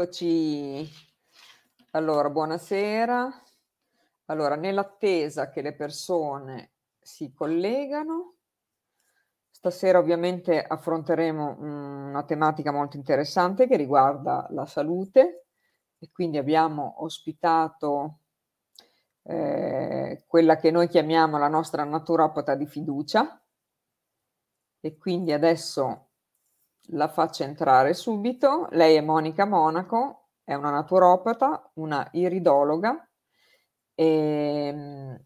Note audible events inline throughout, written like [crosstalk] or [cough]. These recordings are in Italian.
Eccoci. Allora, buonasera. Allora, nell'attesa che le persone si collegano, stasera ovviamente affronteremo una tematica molto interessante che riguarda la salute e quindi abbiamo ospitato eh, quella che noi chiamiamo la nostra naturopata di fiducia e quindi adesso la faccio entrare subito. Lei è Monica Monaco, è una naturopata, una iridologa e ehm,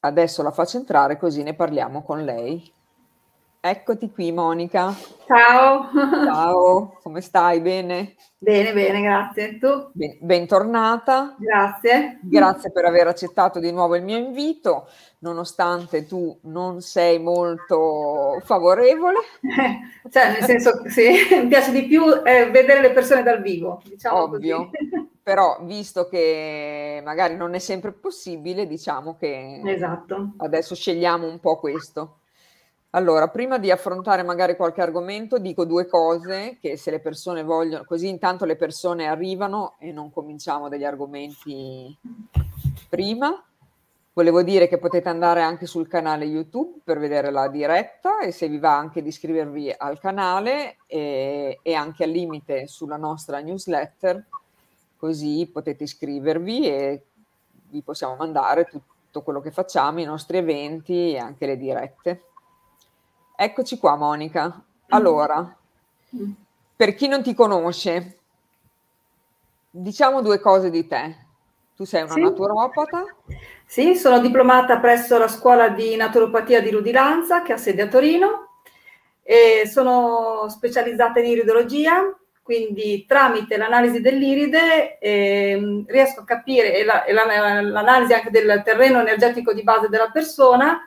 adesso la faccio entrare così ne parliamo con lei. Eccoti qui Monica. Ciao. Ciao, come stai? Bene? Bene, bene, grazie. Tu? Ben, bentornata. Grazie. Grazie per aver accettato di nuovo il mio invito, nonostante tu non sei molto favorevole. Eh, [laughs] cioè, nel senso che sì, [laughs] mi piace di più eh, vedere le persone dal vivo, diciamo Ovvio. Così. Però, visto che magari non è sempre possibile, diciamo che esatto. adesso scegliamo un po' questo. Allora, prima di affrontare magari qualche argomento, dico due cose che se le persone vogliono, così intanto le persone arrivano e non cominciamo degli argomenti prima. Volevo dire che potete andare anche sul canale YouTube per vedere la diretta e se vi va anche di iscrivervi al canale e, e anche al limite sulla nostra newsletter, così potete iscrivervi e vi possiamo mandare tutto quello che facciamo, i nostri eventi e anche le dirette. Eccoci qua, Monica. Allora, per chi non ti conosce, diciamo due cose di te. Tu sei una sì. naturopata? Sì, sono diplomata presso la scuola di naturopatia di Rudilanza, che ha sede a Torino, e sono specializzata in iridologia, quindi tramite l'analisi dell'iride eh, riesco a capire e, la, e la, l'analisi anche del terreno energetico di base della persona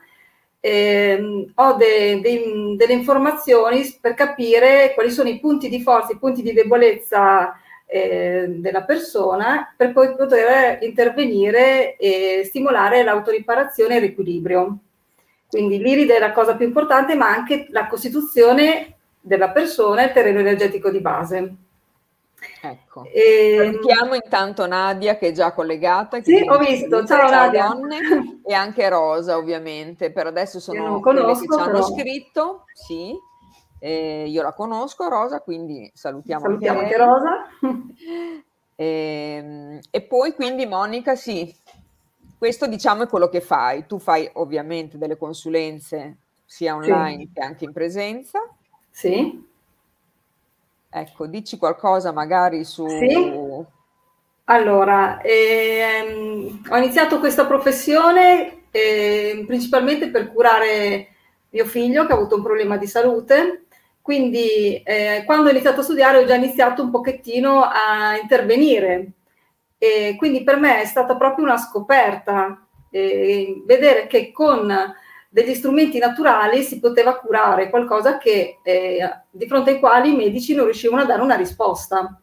eh, ho de, de, delle informazioni per capire quali sono i punti di forza, i punti di debolezza eh, della persona per poi poter intervenire e stimolare l'autoriparazione e il riequilibrio. Quindi l'iride è la cosa più importante, ma anche la costituzione della persona e il terreno energetico di base. Ecco. E... Ehm, Salutiamo intanto Nadia che è già collegata. Sì, ho visto. Ciao, ciao Nadia. Donne, e anche Rosa ovviamente. Per adesso sono quelle che ci hanno però. scritto. Sì, eh, io la conosco Rosa, quindi salutiamo, salutiamo anche, anche Rosa. E, [laughs] ehm, e poi quindi Monica, sì, questo diciamo è quello che fai. Tu fai ovviamente delle consulenze sia online sì. che anche in presenza. Sì. Ecco, dici qualcosa magari su... Sì. Allora, ehm, ho iniziato questa professione eh, principalmente per curare mio figlio che ha avuto un problema di salute, quindi eh, quando ho iniziato a studiare ho già iniziato un pochettino a intervenire e quindi per me è stata proprio una scoperta eh, vedere che con degli strumenti naturali si poteva curare qualcosa che, eh, di fronte ai quali i medici non riuscivano a dare una risposta.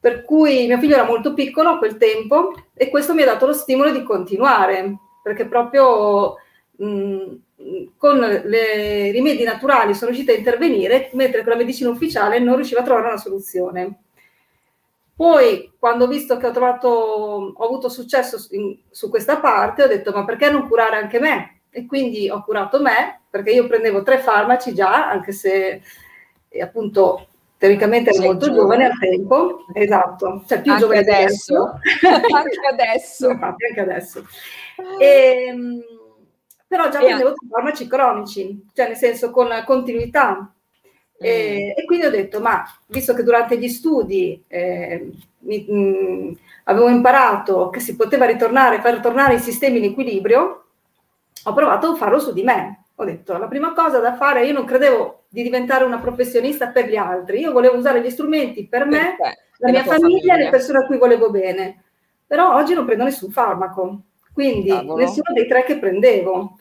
Per cui mio figlio era molto piccolo a quel tempo e questo mi ha dato lo stimolo di continuare, perché proprio mh, con i rimedi naturali sono riuscita a intervenire, mentre con la medicina ufficiale non riusciva a trovare una soluzione. Poi, quando ho visto che ho, trovato, ho avuto successo in, su questa parte, ho detto: ma perché non curare anche me? E quindi ho curato me perché io prendevo tre farmaci già, anche se appunto teoricamente ero molto giovane al tempo, esatto, cioè più anche giovane adesso. [laughs] anche adesso. [laughs] Infatti, anche adesso. E, ehm, però già prendevo tre farmaci cronici, cioè nel senso con continuità. E, mm. e, quindi ho detto, ma visto che durante gli studi eh, mi, mh, mm, avevo imparato che si poteva ritornare, far tornare i sistemi in equilibrio, ho provato a farlo su di me. Ho detto, la prima cosa da fare, io non credevo di diventare una professionista per gli altri, io volevo usare gli strumenti per me, per la mia famiglia, famiglia, le persone a cui volevo bene. Però oggi non prendo nessun farmaco, quindi Cavolo. nessuno dei tre che prendevo,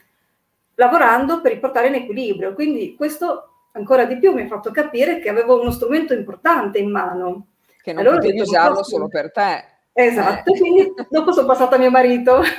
lavorando per riportare in equilibrio. Quindi questo ancora di più mi ha fatto capire che avevo uno strumento importante in mano. Che non allora potevi usarlo solo per te. Esatto, eh. quindi dopo sono passata a mio marito. [laughs]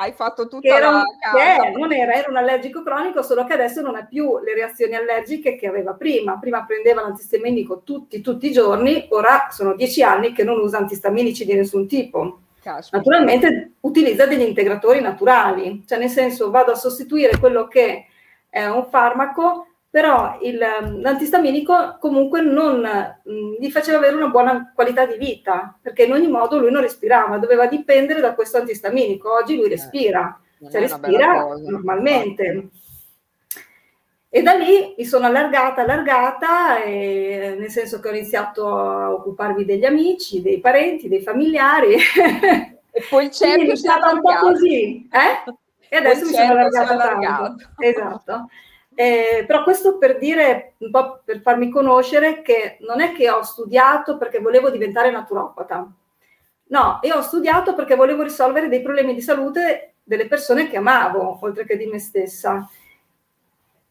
Hai fatto tutta era un, che non era, era un allergico cronico, solo che adesso non ha più le reazioni allergiche che aveva prima. Prima prendeva l'antistaminico tutti, tutti i giorni, ora sono dieci anni che non usa antistaminici di nessun tipo. Caspita. Naturalmente utilizza degli integratori naturali, cioè nel senso vado a sostituire quello che è un farmaco però il, l'antistaminico comunque non mh, gli faceva avere una buona qualità di vita, perché in ogni modo lui non respirava, doveva dipendere da questo antistaminico. Oggi lui eh, respira, cioè respira normalmente. E da lì mi sono allargata, allargata, e, nel senso che ho iniziato a occuparmi degli amici, dei parenti, dei familiari. [laughs] E poi il cerchio è stato un po' così, eh? E adesso mi sono allargata tanto. Esatto. Eh, però questo per dire, un po' per farmi conoscere che non è che ho studiato perché volevo diventare naturopata. No, io ho studiato perché volevo risolvere dei problemi di salute delle persone che amavo, oltre che di me stessa.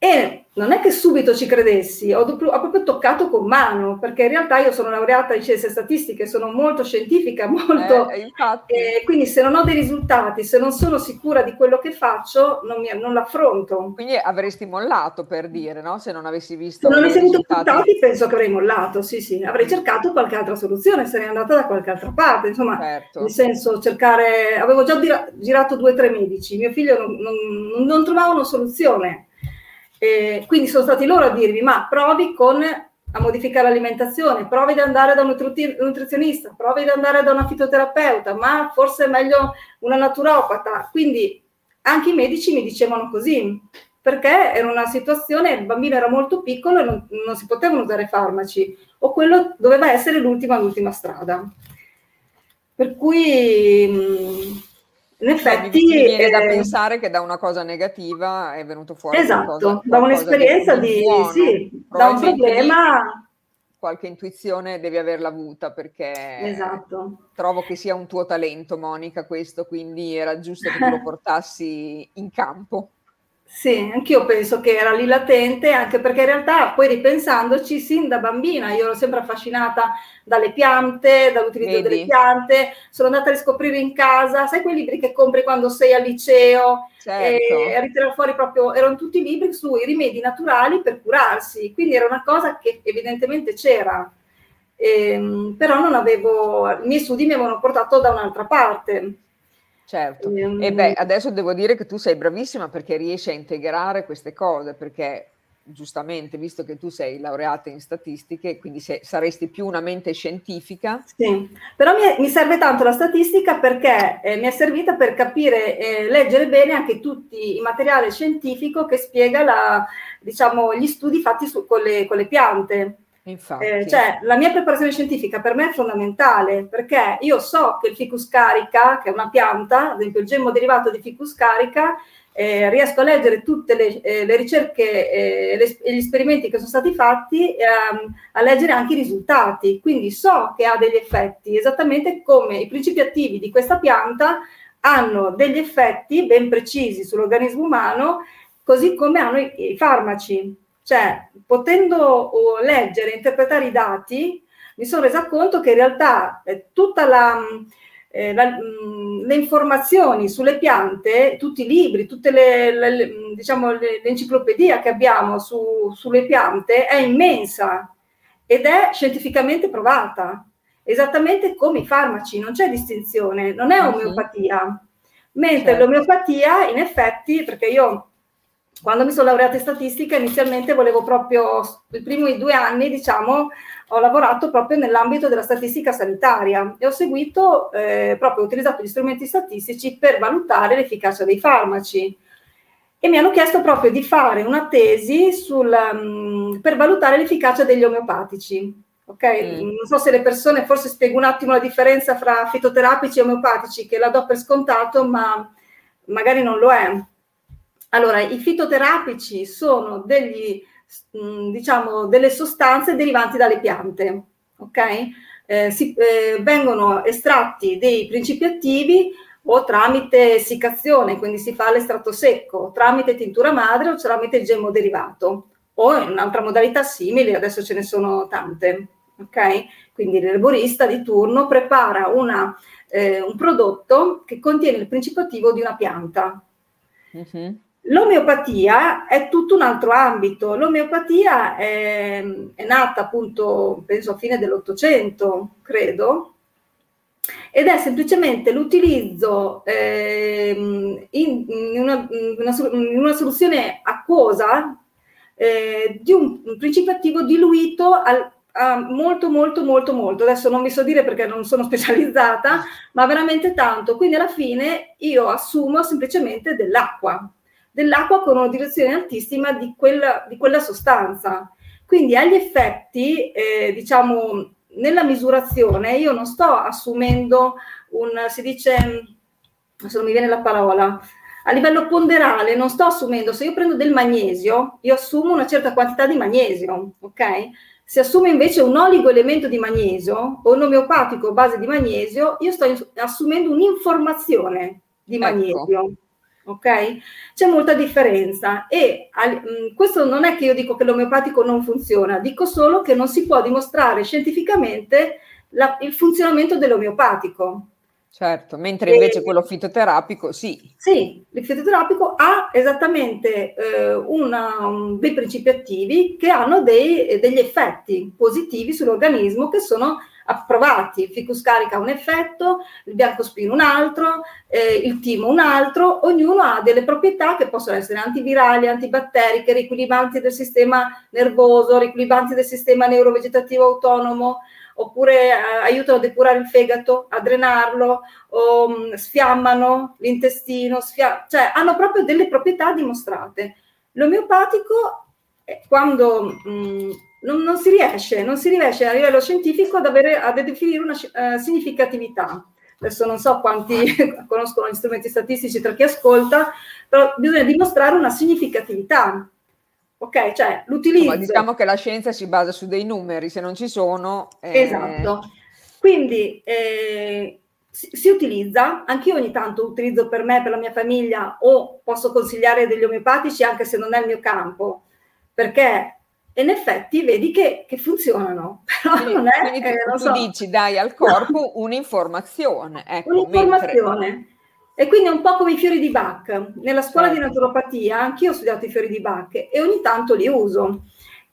E non è che subito ci credessi, ho, do- ho, proprio toccato con mano, perché in realtà io sono laureata in scienze statistiche, sono molto scientifica, [laughs] molto... Eh, eh, quindi se non ho dei risultati, se non sono sicura di quello che faccio, non, mi, non l'affronto. Quindi avresti mollato, per dire, no? Se non avessi visto... Se non avessi avuto risultati, penso che avrei mollato, sì, sì. Avrei cercato qualche altra soluzione, sarei andata da qualche altra parte, insomma, certo. nel senso cercare... Avevo già girato due o tre medici, mio figlio non, non, non trovava una soluzione eh, quindi sono stati loro a dirmi, ma provi con a modificare l'alimentazione, provi ad andare da un nutrizionista, provi ad andare da una fitoterapeuta, ma forse è meglio una naturopata. Quindi anche i medici mi dicevano così, perché era una situazione, il bambino era molto piccolo e non, non si potevano usare farmaci, o quello doveva essere l'ultima, l'ultima strada. Per cui mh, in effetti mi viene eh, da pensare che da una cosa negativa è venuto fuori esatto, da un'esperienza di, di buono, sì, da un problema qualche intuizione devi averla avuta perché esatto. trovo che sia un tuo talento Monica questo quindi era giusto che tu lo [laughs] portassi in campo sì, anch'io penso che era lì latente, anche perché in realtà poi ripensandoci, sin da bambina, io ero sempre affascinata dalle piante, dall'utilizzo Vedi. delle piante, sono andata a riscoprire in casa, sai quei libri che compri quando sei al liceo? Certo. E ritirare fuori proprio, erano tutti libri sui rimedi naturali per curarsi, quindi era una cosa che evidentemente c'era, ehm, però non avevo, i miei studi mi avevano portato da un'altra parte. Certo, e ehm, beh, adesso devo dire che tu sei bravissima perché riesci a integrare queste cose, perché giustamente, visto che tu sei laureata in statistiche, quindi se, saresti più una mente scientifica. Sì, però mi, mi serve tanto la statistica perché eh, mi è servita per capire e eh, leggere bene anche tutti il materiale scientifico che spiega la, diciamo, gli studi fatti su, con, le, con le piante. Eh, cioè, la mia preparazione scientifica per me è fondamentale perché io so che il ficus carica, che è una pianta, ad esempio il gemmo derivato di ficus carica, eh, riesco a leggere tutte le, eh, le ricerche e eh, gli esperimenti che sono stati fatti, ehm, a leggere anche i risultati. Quindi so che ha degli effetti, esattamente come i principi attivi di questa pianta hanno degli effetti ben precisi sull'organismo umano, così come hanno i, i farmaci. Cioè, potendo leggere e interpretare i dati, mi sono resa conto che in realtà eh, tutte eh, mm, le informazioni sulle piante, tutti i libri, tutte le, le, mm, diciamo, le, l'enciclopedia che abbiamo su, sulle piante è immensa ed è scientificamente provata, esattamente come i farmaci, non c'è distinzione, non è mhm. omeopatia. Mentre certo. l'omeopatia, in effetti, perché io quando mi sono laureata in statistica, inizialmente volevo proprio, i primi due anni, diciamo, ho lavorato proprio nell'ambito della statistica sanitaria e ho seguito, eh, proprio utilizzato gli strumenti statistici per valutare l'efficacia dei farmaci. E mi hanno chiesto proprio di fare una tesi sul, um, per valutare l'efficacia degli omeopatici. Ok? Mm. Non so se le persone, forse spiego un attimo la differenza fra fitoterapici e omeopatici, che la do per scontato, ma magari non lo è. Allora, i fitoterapici sono degli, mm, diciamo, delle sostanze derivanti dalle piante, ok? Eh, si, eh, vengono estratti dei principi attivi o tramite essiccazione, quindi si fa l'estratto secco, tramite tintura madre o tramite il gemmo derivato, o in un'altra modalità simile, adesso ce ne sono tante. ok? Quindi l'erborista di turno prepara una eh, un prodotto che contiene il principio attivo di una pianta. Uh-huh. L'omeopatia è tutto un altro ambito. L'omeopatia è, è nata appunto, penso a fine dell'Ottocento, credo, ed è semplicemente l'utilizzo eh, in, in, una, in, una, soluzione acquosa eh, di un, un, principio attivo diluito al, molto molto molto molto. Adesso non mi so dire perché non sono [laughs] specializzata ma veramente tanto. Quindi alla fine io assumo semplicemente dell'acqua dell'acqua con una direzione altissima di quella, di quella sostanza quindi agli effetti eh, diciamo nella misurazione io non sto assumendo un, si dice, se non mi viene la parola, a livello ponderale non sto assumendo, se io prendo del magnesio, io assumo una certa quantità di magnesio, ok? Se assumo invece un oligoelemento di magnesio o un omeopatico base di magnesio, io sto assumendo un'informazione di ecco. magnesio. Ecco ok? C'è molta differenza e mh, mm, questo non è che io dico che l'omeopatico non funziona, dico solo che non si può dimostrare scientificamente la, il funzionamento dell'omeopatico. Certo, mentre invece e, quello fitoterapico sì. Sì, il fitoterapico ha esattamente eh, una, um, dei principi attivi che hanno dei, degli effetti positivi sull'organismo che sono approvati. Il ficus carica un effetto, il biancospino un altro, eh, il timo un altro, ognuno ha delle proprietà che possono essere antivirali, antibatteriche, riequilibranti del sistema nervoso, riequilibranti del sistema neurovegetativo autonomo, oppure eh, aiutano a depurare il fegato, a drenarlo, o mm, sfiammano l'intestino, sfia- cioè hanno proprio delle proprietà dimostrate. L'omeopatico, eh, quando mh, mm, non, non, si riesce, non si riesce a livello scientifico ad avere, a definire una uh, significatività. Adesso non so quanti [laughs] conoscono gli strumenti statistici tra chi ascolta, però bisogna dimostrare una significatività. Ok, cioè l'utilizzo. Ma diciamo che la scienza si basa su dei numeri, se non ci sono. Eh... Esatto. Quindi eh, si, si, utilizza, anche io ogni tanto utilizzo per me, per la mia famiglia, o posso consigliare degli omeopatici anche se non è il mio campo, perché e in effetti vedi che, che funzionano. [laughs] Però quindi, non è, quindi tu, eh, tu so. dici dai al corpo un'informazione. Ecco, un'informazione. Mentre... E quindi è un po' come i fiori di Bach. Nella scuola certo. di naturopatia anch'io ho studiato i fiori di Bach e ogni tanto li uso.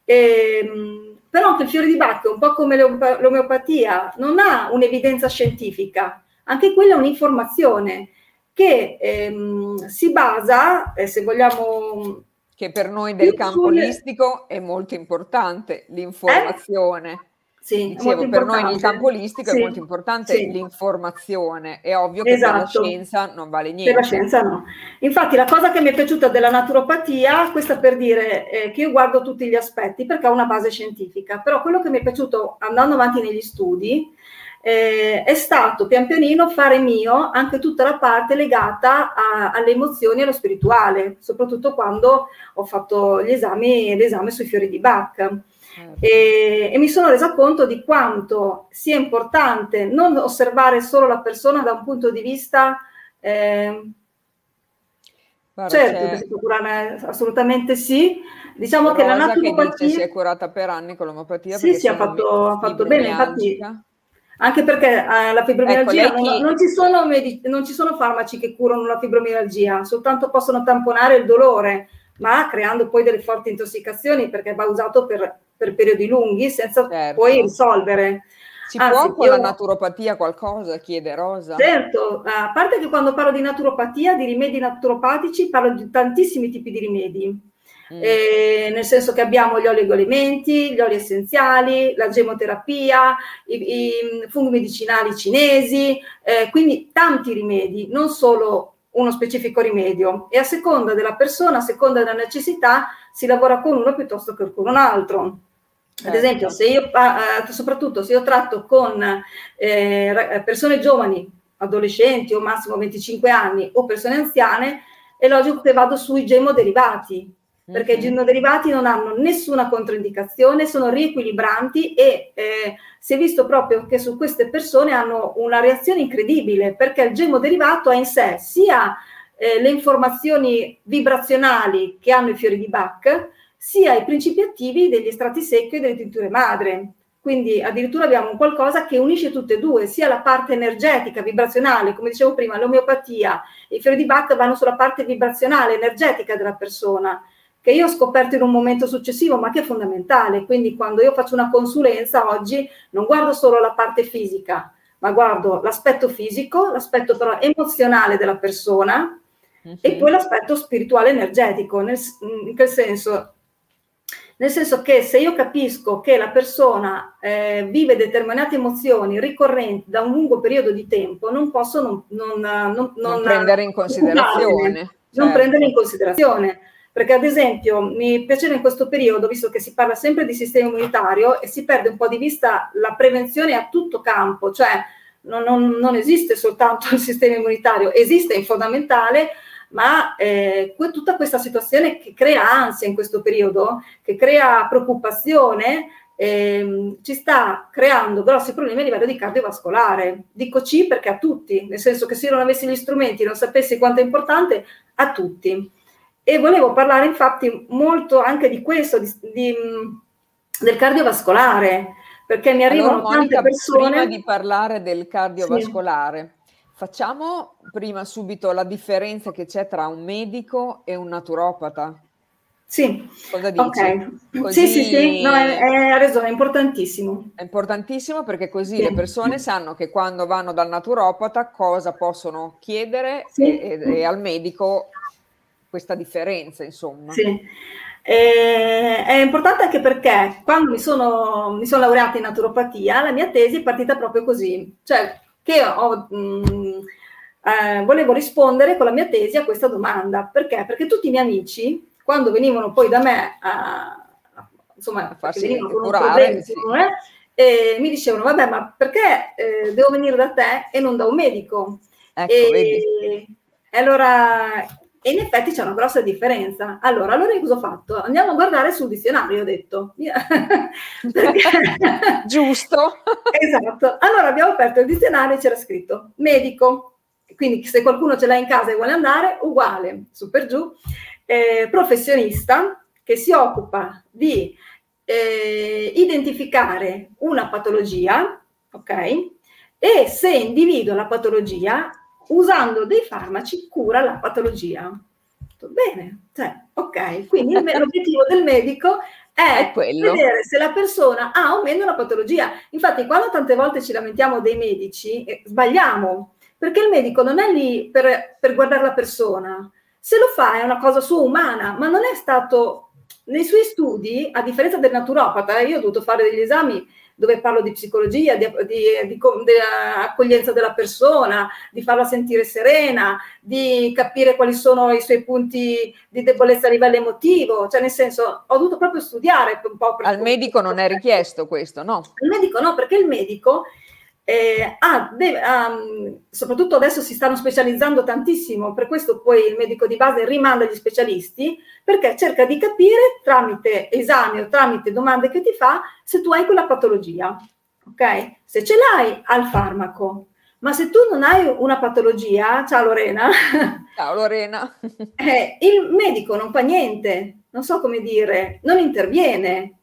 Ehm, però anche il fiore di Bach, un po' come l'omeopatia, non ha un'evidenza scientifica, anche quella è un'informazione che ehm, si basa, eh, se vogliamo che per noi del campo olistico è molto importante l'informazione. Eh? Sì, Dicevo, per noi nel campo olistico sì, è molto importante sì. l'informazione. È ovvio che esatto. per la scienza non vale niente. Per la scienza no. Infatti la cosa che mi è piaciuta della naturopatia, questa per dire eh, che io guardo tutti gli aspetti perché ha una base scientifica, però quello che mi è piaciuto andando avanti negli studi eh, è stato pian pianino fare mio anche tutta la parte legata a, alle emozioni e allo spirituale, soprattutto quando ho fatto gli esami, l'esame sui fiori di Bach. Certo. E, e, mi sono resa conto di quanto sia importante non osservare solo la persona da un punto di vista eh, Guarda, certo, curare assolutamente sì. Diciamo Rosa che la naturopatia che dice si è curata per anni con l'omeopatia. Sì, sì, ha fatto, ha fatto bene. Infatti, anche perché eh, la fibromialgia ecco, non, non, ci sono medic- non ci sono farmaci che curano la fibromialgia, soltanto possono tamponare il dolore, ma creando poi delle forti intossicazioni perché va usato per, per periodi lunghi senza certo. poi risolvere. Si Anzi, può con io... la naturopatia qualcosa? Chiede Rosa. Certo, a parte che quando parlo di naturopatia, di rimedi naturopatici, parlo di tantissimi tipi di rimedi Mm. Eh, nel senso che abbiamo gli oligoelementi, gli oli essenziali, la gemoterapia, i, i funghi medicinali cinesi, eh, quindi tanti rimedi, non solo uno specifico rimedio e a seconda della persona, a seconda della necessità, si lavora con uno piuttosto che con un altro. Ad certo. esempio, se io, eh, soprattutto se io tratto con eh, persone giovani, adolescenti o massimo 25 anni o persone anziane, è logico che vado sui gemoderivati, perché i genoderivati non hanno nessuna controindicazione, sono riequilibranti e eh, si è visto proprio che su queste persone hanno una reazione incredibile perché il gemoderivato ha in sé sia eh, le informazioni vibrazionali che hanno i fiori di Bach, sia i principi attivi degli estratti secchi e delle tinture madre. quindi addirittura abbiamo qualcosa che unisce tutte e due, sia la parte energetica, vibrazionale, come dicevo prima, l'omeopatia, i fiori di Bach vanno sulla parte vibrazionale, energetica della persona, che io ho scoperto in un momento successivo, ma che è fondamentale. Quindi quando io faccio una consulenza oggi non guardo solo la parte fisica, ma guardo l'aspetto fisico, l'aspetto però emozionale della persona uh-huh. e poi l'aspetto spirituale energetico, nel, in che senso nel senso che se io capisco che la persona eh, vive determinate emozioni ricorrenti da un lungo periodo di tempo, non posso non, non, non, non prendere in considerazione. Certo. Non prendere in considerazione. Perché ad esempio mi piaceva in questo periodo, visto che si parla sempre di sistema immunitario e si perde un po' di vista la prevenzione a tutto campo, cioè non, non, non esiste soltanto [laughs] il sistema immunitario, esiste in fondamentale, ma eh, tutta questa situazione che crea ansia in questo periodo, che crea preoccupazione, eh, ci sta creando grossi problemi a livello di cardiovascolare. Dico C perché a tutti, nel senso che se io non avessi gli strumenti, non sapessi quanto è importante, a tutti. E volevo parlare infatti molto anche di questo, di, di, del cardiovascolare, perché mi arrivano allora, Monica, tante persone... Prima di parlare del cardiovascolare, sì. Facciamo prima subito la differenza che c'è tra un medico e un naturopata. Sì, cosa dici? Okay. Così... Sì, sì, sì, no, è, è, ragione, è importantissimo. È importantissimo perché così sì. le persone sanno che quando vanno dal naturopata cosa possono chiedere sì. e, e, e, al medico questa differenza, insomma. Sì. Eh, è importante anche perché quando mi sono, mi sono laureata in naturopatia, la mia tesi è partita proprio così, cioè che ho, mh, mm, eh, volevo rispondere con la mia tesi a questa domanda. Perché? Perché tutti i miei amici, quando venivano poi da me a, insomma, a farsi venivano con curare, un problema, sì. eh, mi dicevano, vabbè, ma perché eh, devo venire da te e non da un medico? Ecco, e, e allora e in effetti c'è una grossa differenza. Allora, allora cosa ho fatto? Andiamo a guardare sul dizionario, ho detto. [laughs] [laughs] Giusto. esatto. Allora abbiamo aperto il dizionario e c'era scritto medico. Quindi se qualcuno ce l'ha in casa e vuole andare, uguale, su per giù. Eh, professionista che si occupa di eh, identificare una patologia, ok? E se individua la patologia, usando dei farmaci cura la patologia. Bene, cioè, ok, quindi [laughs] l'obiettivo del medico è, è vedere se la persona ha o meno una patologia. Infatti, quando tante volte ci lamentiamo dei medici, eh, sbagliamo, perché il medico non è lì per, per guardare la persona. Se lo fa è una cosa sua umana, ma non è stato nei suoi studi, a differenza del naturopata, io ho dovuto fare degli esami dove parlo di psicologia, di, di, di, di, accoglienza della persona, di farla sentire serena, di capire quali sono i suoi punti di debolezza a livello emotivo, cioè nel senso ho dovuto proprio studiare un po'. Al medico non è richiesto questo, no? Al medico no, perché il medico eh, ah, deve, um, soprattutto adesso si stanno specializzando tantissimo, per questo poi il medico di base rimanda gli specialisti, perché cerca di capire tramite esami o tramite domande che ti fa se tu hai quella patologia. Ok? Se ce l'hai, al farmaco. Ma se tu non hai una patologia, ciao Lorena. [laughs] Ciao Lorena. eh, il medico non fa niente, non so come dire, non interviene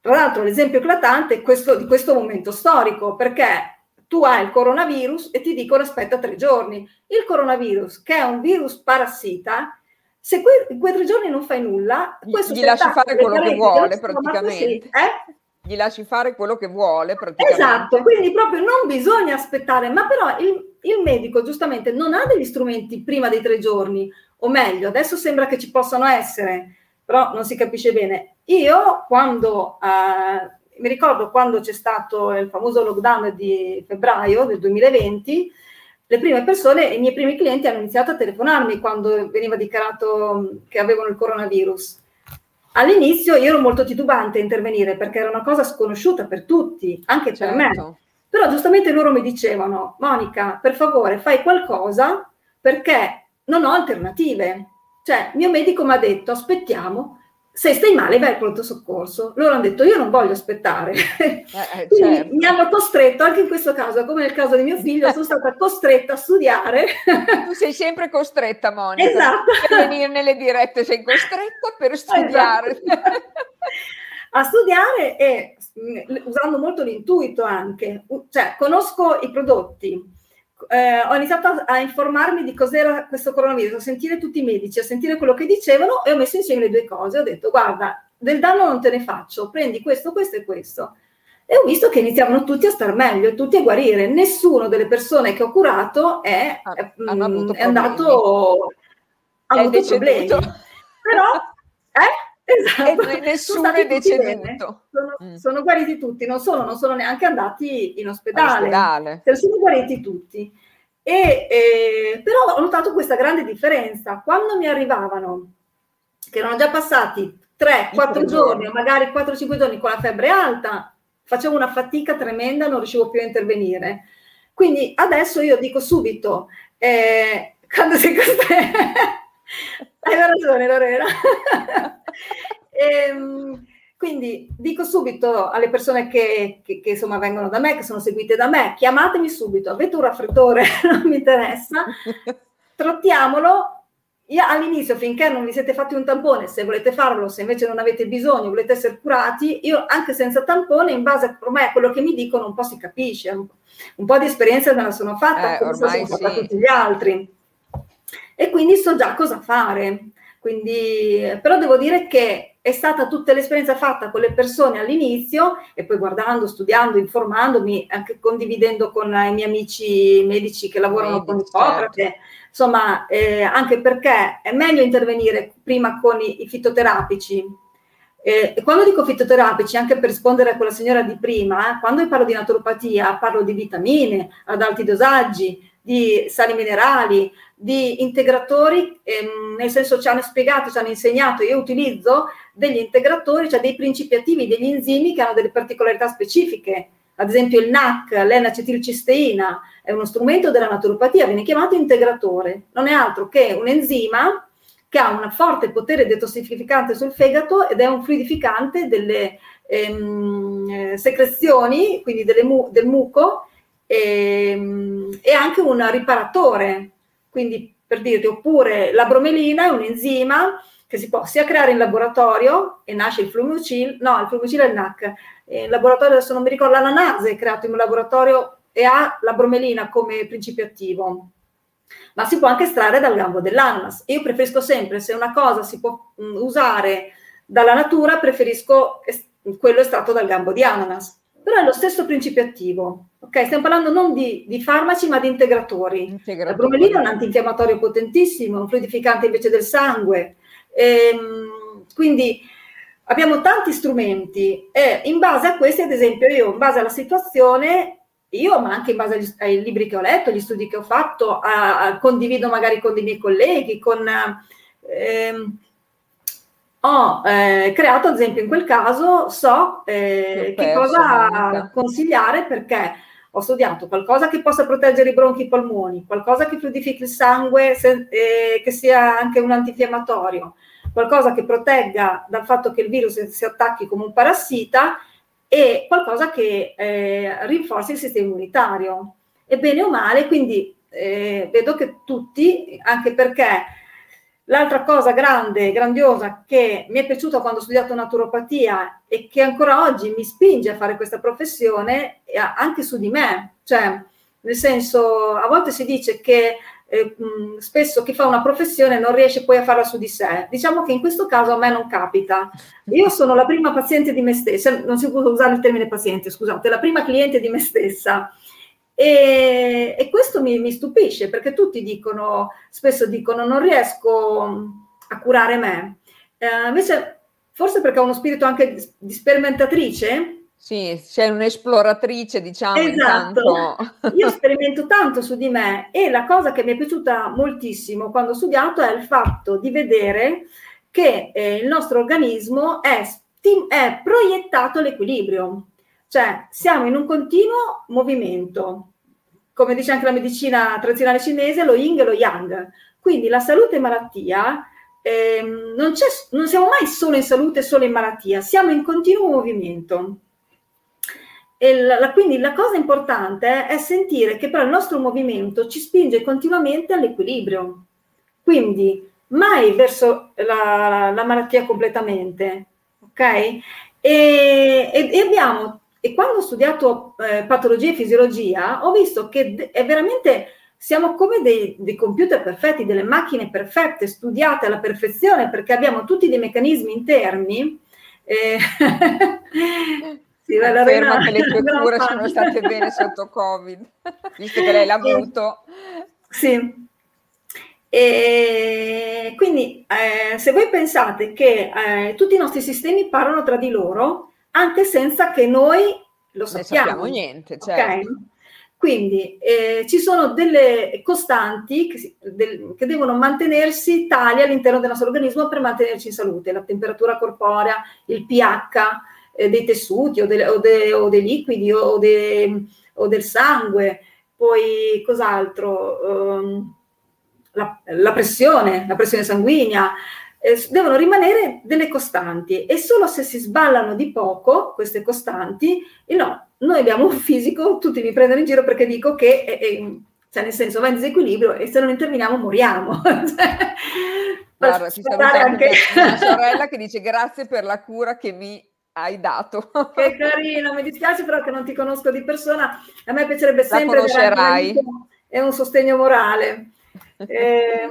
tra l'altro l'esempio eclatante è questo, di questo momento storico, perché tu hai il coronavirus e ti dicono aspetta tre giorni. Il coronavirus, che è un virus parassita, se que- in quei tre giorni non fai nulla, questo gli lasci fare quello che vuole praticamente. Eh? Gli lasci fare quello che vuole praticamente. Esatto, quindi proprio non bisogna aspettare, ma però il, il medico giustamente non ha degli strumenti prima dei tre giorni, o meglio, adesso sembra che ci possano essere, però non si capisce bene. Io quando, eh, mi ricordo quando c'è stato il famoso lockdown di febbraio del 2020, le prime persone, i miei primi clienti hanno iniziato a telefonarmi quando veniva dichiarato che avevano il coronavirus. All'inizio io ero molto titubante a intervenire perché era una cosa sconosciuta per tutti, anche certo. per me. Certo. Però giustamente loro mi dicevano, Monica, per favore fai qualcosa perché non ho alternative. Cioè, mio medico mi ha detto, aspettiamo, se stai male vai al pronto soccorso. Loro hanno detto, io non voglio aspettare. Eh, eh, [laughs] certo. Mi hanno costretto, anche in questo caso, come nel caso di mio figlio, sono stata costretta a studiare. tu sei sempre costretta, Monica. Esatto. Per venire nelle dirette sei costretta per studiare. Esatto. [laughs] a studiare e mm, usando molto l'intuito anche, cioè conosco i prodotti, eh, ho iniziato a, a, informarmi di cos'era questo coronavirus, a sentire tutti i medici, a sentire quello che dicevano e ho messo insieme le due cose. Ho detto, guarda, del danno non te ne faccio, prendi questo, questo e questo. E ho visto che iniziavano tutti a star meglio, tutti a guarire. Nessuno delle persone che ho curato è, è, mm, è andato ha avuto problemi. Però, [laughs] eh? Esatto. E nessuno è deceduto. Sono, mm. sono, guariti tutti, non sono, non sono neanche andati in ospedale. Se sono guariti tutti. E, eh, però ho notato questa grande differenza. Quando mi arrivavano, che erano già passati 3-4 giorni, o magari 4-5 giorni con la febbre alta, facevo una fatica tremenda, non riuscivo più a intervenire. Quindi adesso io dico subito, eh, [laughs] quando si costretto [laughs] Hai ragione Lorena. [laughs] ehm, quindi dico subito alle persone che, che, che, insomma vengono da me, che sono seguite da me, chiamatemi subito, avete un raffreddore, [laughs] non mi interessa, trattiamolo. Io all'inizio, finché non vi siete fatti un tampone, se volete farlo, se invece non avete bisogno, volete essere curati, io anche senza tampone, in base a ormai a quello che mi dicono, un po' si capisce, un po', di esperienza me la sono fatta, eh, come sono sì. fatta tutti gli altri e quindi so già cosa fare. Quindi, però devo dire che è stata tutta l'esperienza fatta con le persone all'inizio e poi guardando, studiando, informandomi, anche condividendo con i miei amici medici che lavorano Medici, con Ippocrate, certo. insomma, eh, anche perché è meglio intervenire prima con i, i fitoterapici. Eh, e quando dico fitoterapici, anche per rispondere a quella signora di prima, eh, quando parlo di naturopatia, parlo di vitamine ad alti dosaggi, di sali minerali, di integratori, ehm, nel senso ci hanno spiegato, ci hanno insegnato, io utilizzo degli integratori, cioè dei principi attivi, degli enzimi che hanno delle particolarità specifiche. Ad esempio il NAC, l'N-acetilcisteina, è uno strumento della naturopatia, viene chiamato integratore. Non è altro che un enzima che ha un forte potere detossificante sul fegato ed è un fluidificante delle ehm, secrezioni, quindi mu- del muco, ehm, e anche un riparatore. Quindi per dirti, oppure la bromelina è un enzima che si può sia creare in laboratorio e nasce il flumicil, no, il flumicil è il NAC. In laboratorio adesso non mi ricordo, l'ananase è creato in un laboratorio e ha la bromelina come principio attivo. Ma si può anche estrarre dal gambo dell'ananas. Io preferisco sempre, se una cosa si può usare dalla natura, preferisco quello estratto dal gambo di ananas però è lo stesso principio attivo. Ok, stiamo parlando non di, di farmaci, ma di integratori. integratori. La bromelina è un antinfiammatorio potentissimo, un fluidificante invece del sangue. Ehm, quindi abbiamo tanti strumenti e in base a questi, ad esempio, io in base alla situazione, io, ma anche in base agli, ai libri che ho letto, agli studi che ho fatto, a, a, condivido magari con dei miei colleghi, con... Ehm, ho eh, creato, ad esempio, in quel caso so eh, che cosa consigliare perché ho studiato qualcosa che possa proteggere i bronchi e i polmoni, qualcosa che fluidifichi il sangue, se, eh, che sia anche un antinfiammatorio, qualcosa che protegga dal fatto che il virus si attacchi come un parassita e qualcosa che eh, rinforzi il sistema immunitario. E bene o male, quindi eh, vedo che tutti, anche perché L'altra cosa grande, grandiosa, che mi è piaciuta quando ho studiato naturopatia e che ancora oggi mi spinge a fare questa professione, è anche su di me. Cioè, nel senso, a volte si dice che eh, spesso chi fa una professione non riesce poi a farla su di sé. Diciamo che in questo caso a me non capita. Io sono la prima paziente di me stessa, non si può usare il termine paziente, scusate, la prima cliente di me stessa. E, e questo mi, mi, stupisce perché tutti dicono, spesso dicono, non riesco a curare me. Eh, invece, forse perché ho uno spirito anche di, di sperimentatrice. Sì, sei un'esploratrice, diciamo. Esatto. Intanto. [laughs] Io sperimento tanto su di me e la cosa che mi è piaciuta moltissimo quando ho studiato è il fatto di vedere che eh, il nostro organismo è, è proiettato all'equilibrio. Cioè, siamo in un continuo movimento come dice anche la medicina tradizionale cinese, lo yin e lo yang. Quindi la salute e malattia, ehm, non, non siamo mai solo in salute solo in malattia, siamo in continuo movimento. E la, quindi la cosa importante è sentire che però il nostro movimento ci spinge continuamente all'equilibrio. Quindi mai verso la, la malattia completamente, ok? E, e, abbiamo, e quando ho studiato eh, patologia e fisiologia, ho visto che è veramente siamo come dei, dei, computer perfetti, delle macchine perfette, studiate alla perfezione, perché abbiamo tutti dei meccanismi interni. Eh, [laughs] sì, Conferma che le tue [laughs] cure sono state bene sotto Covid, visto che lei l'ha avuto. Sì. E quindi eh, se voi pensate che eh, tutti i nostri sistemi parlano tra di loro, anche senza che noi lo sappiamo. Non sappiamo niente, certo. Okay? Quindi eh, ci sono delle costanti che, del, che, devono mantenersi tali all'interno del nostro organismo per mantenerci in salute, la temperatura corporea, il pH eh, dei tessuti o, de, o, de, o, dei liquidi o, de, o, del sangue, poi cos'altro? Um, la, la, pressione, la pressione sanguigna, eh, devono rimanere delle costanti e solo se si sballano di poco queste costanti, no, noi abbiamo un fisico, tutti mi prendono in giro perché dico che, è, è, cioè nel senso, va in disequilibrio e se non interveniamo moriamo. [laughs] Cioè, Guarda, ci saluta anche [laughs] mia sorella che dice grazie per la cura che mi hai dato. [laughs] Che carino, mi dispiace però che non ti conosco di persona, a me piacerebbe sempre... La conoscerai. È un sostegno morale. Eh,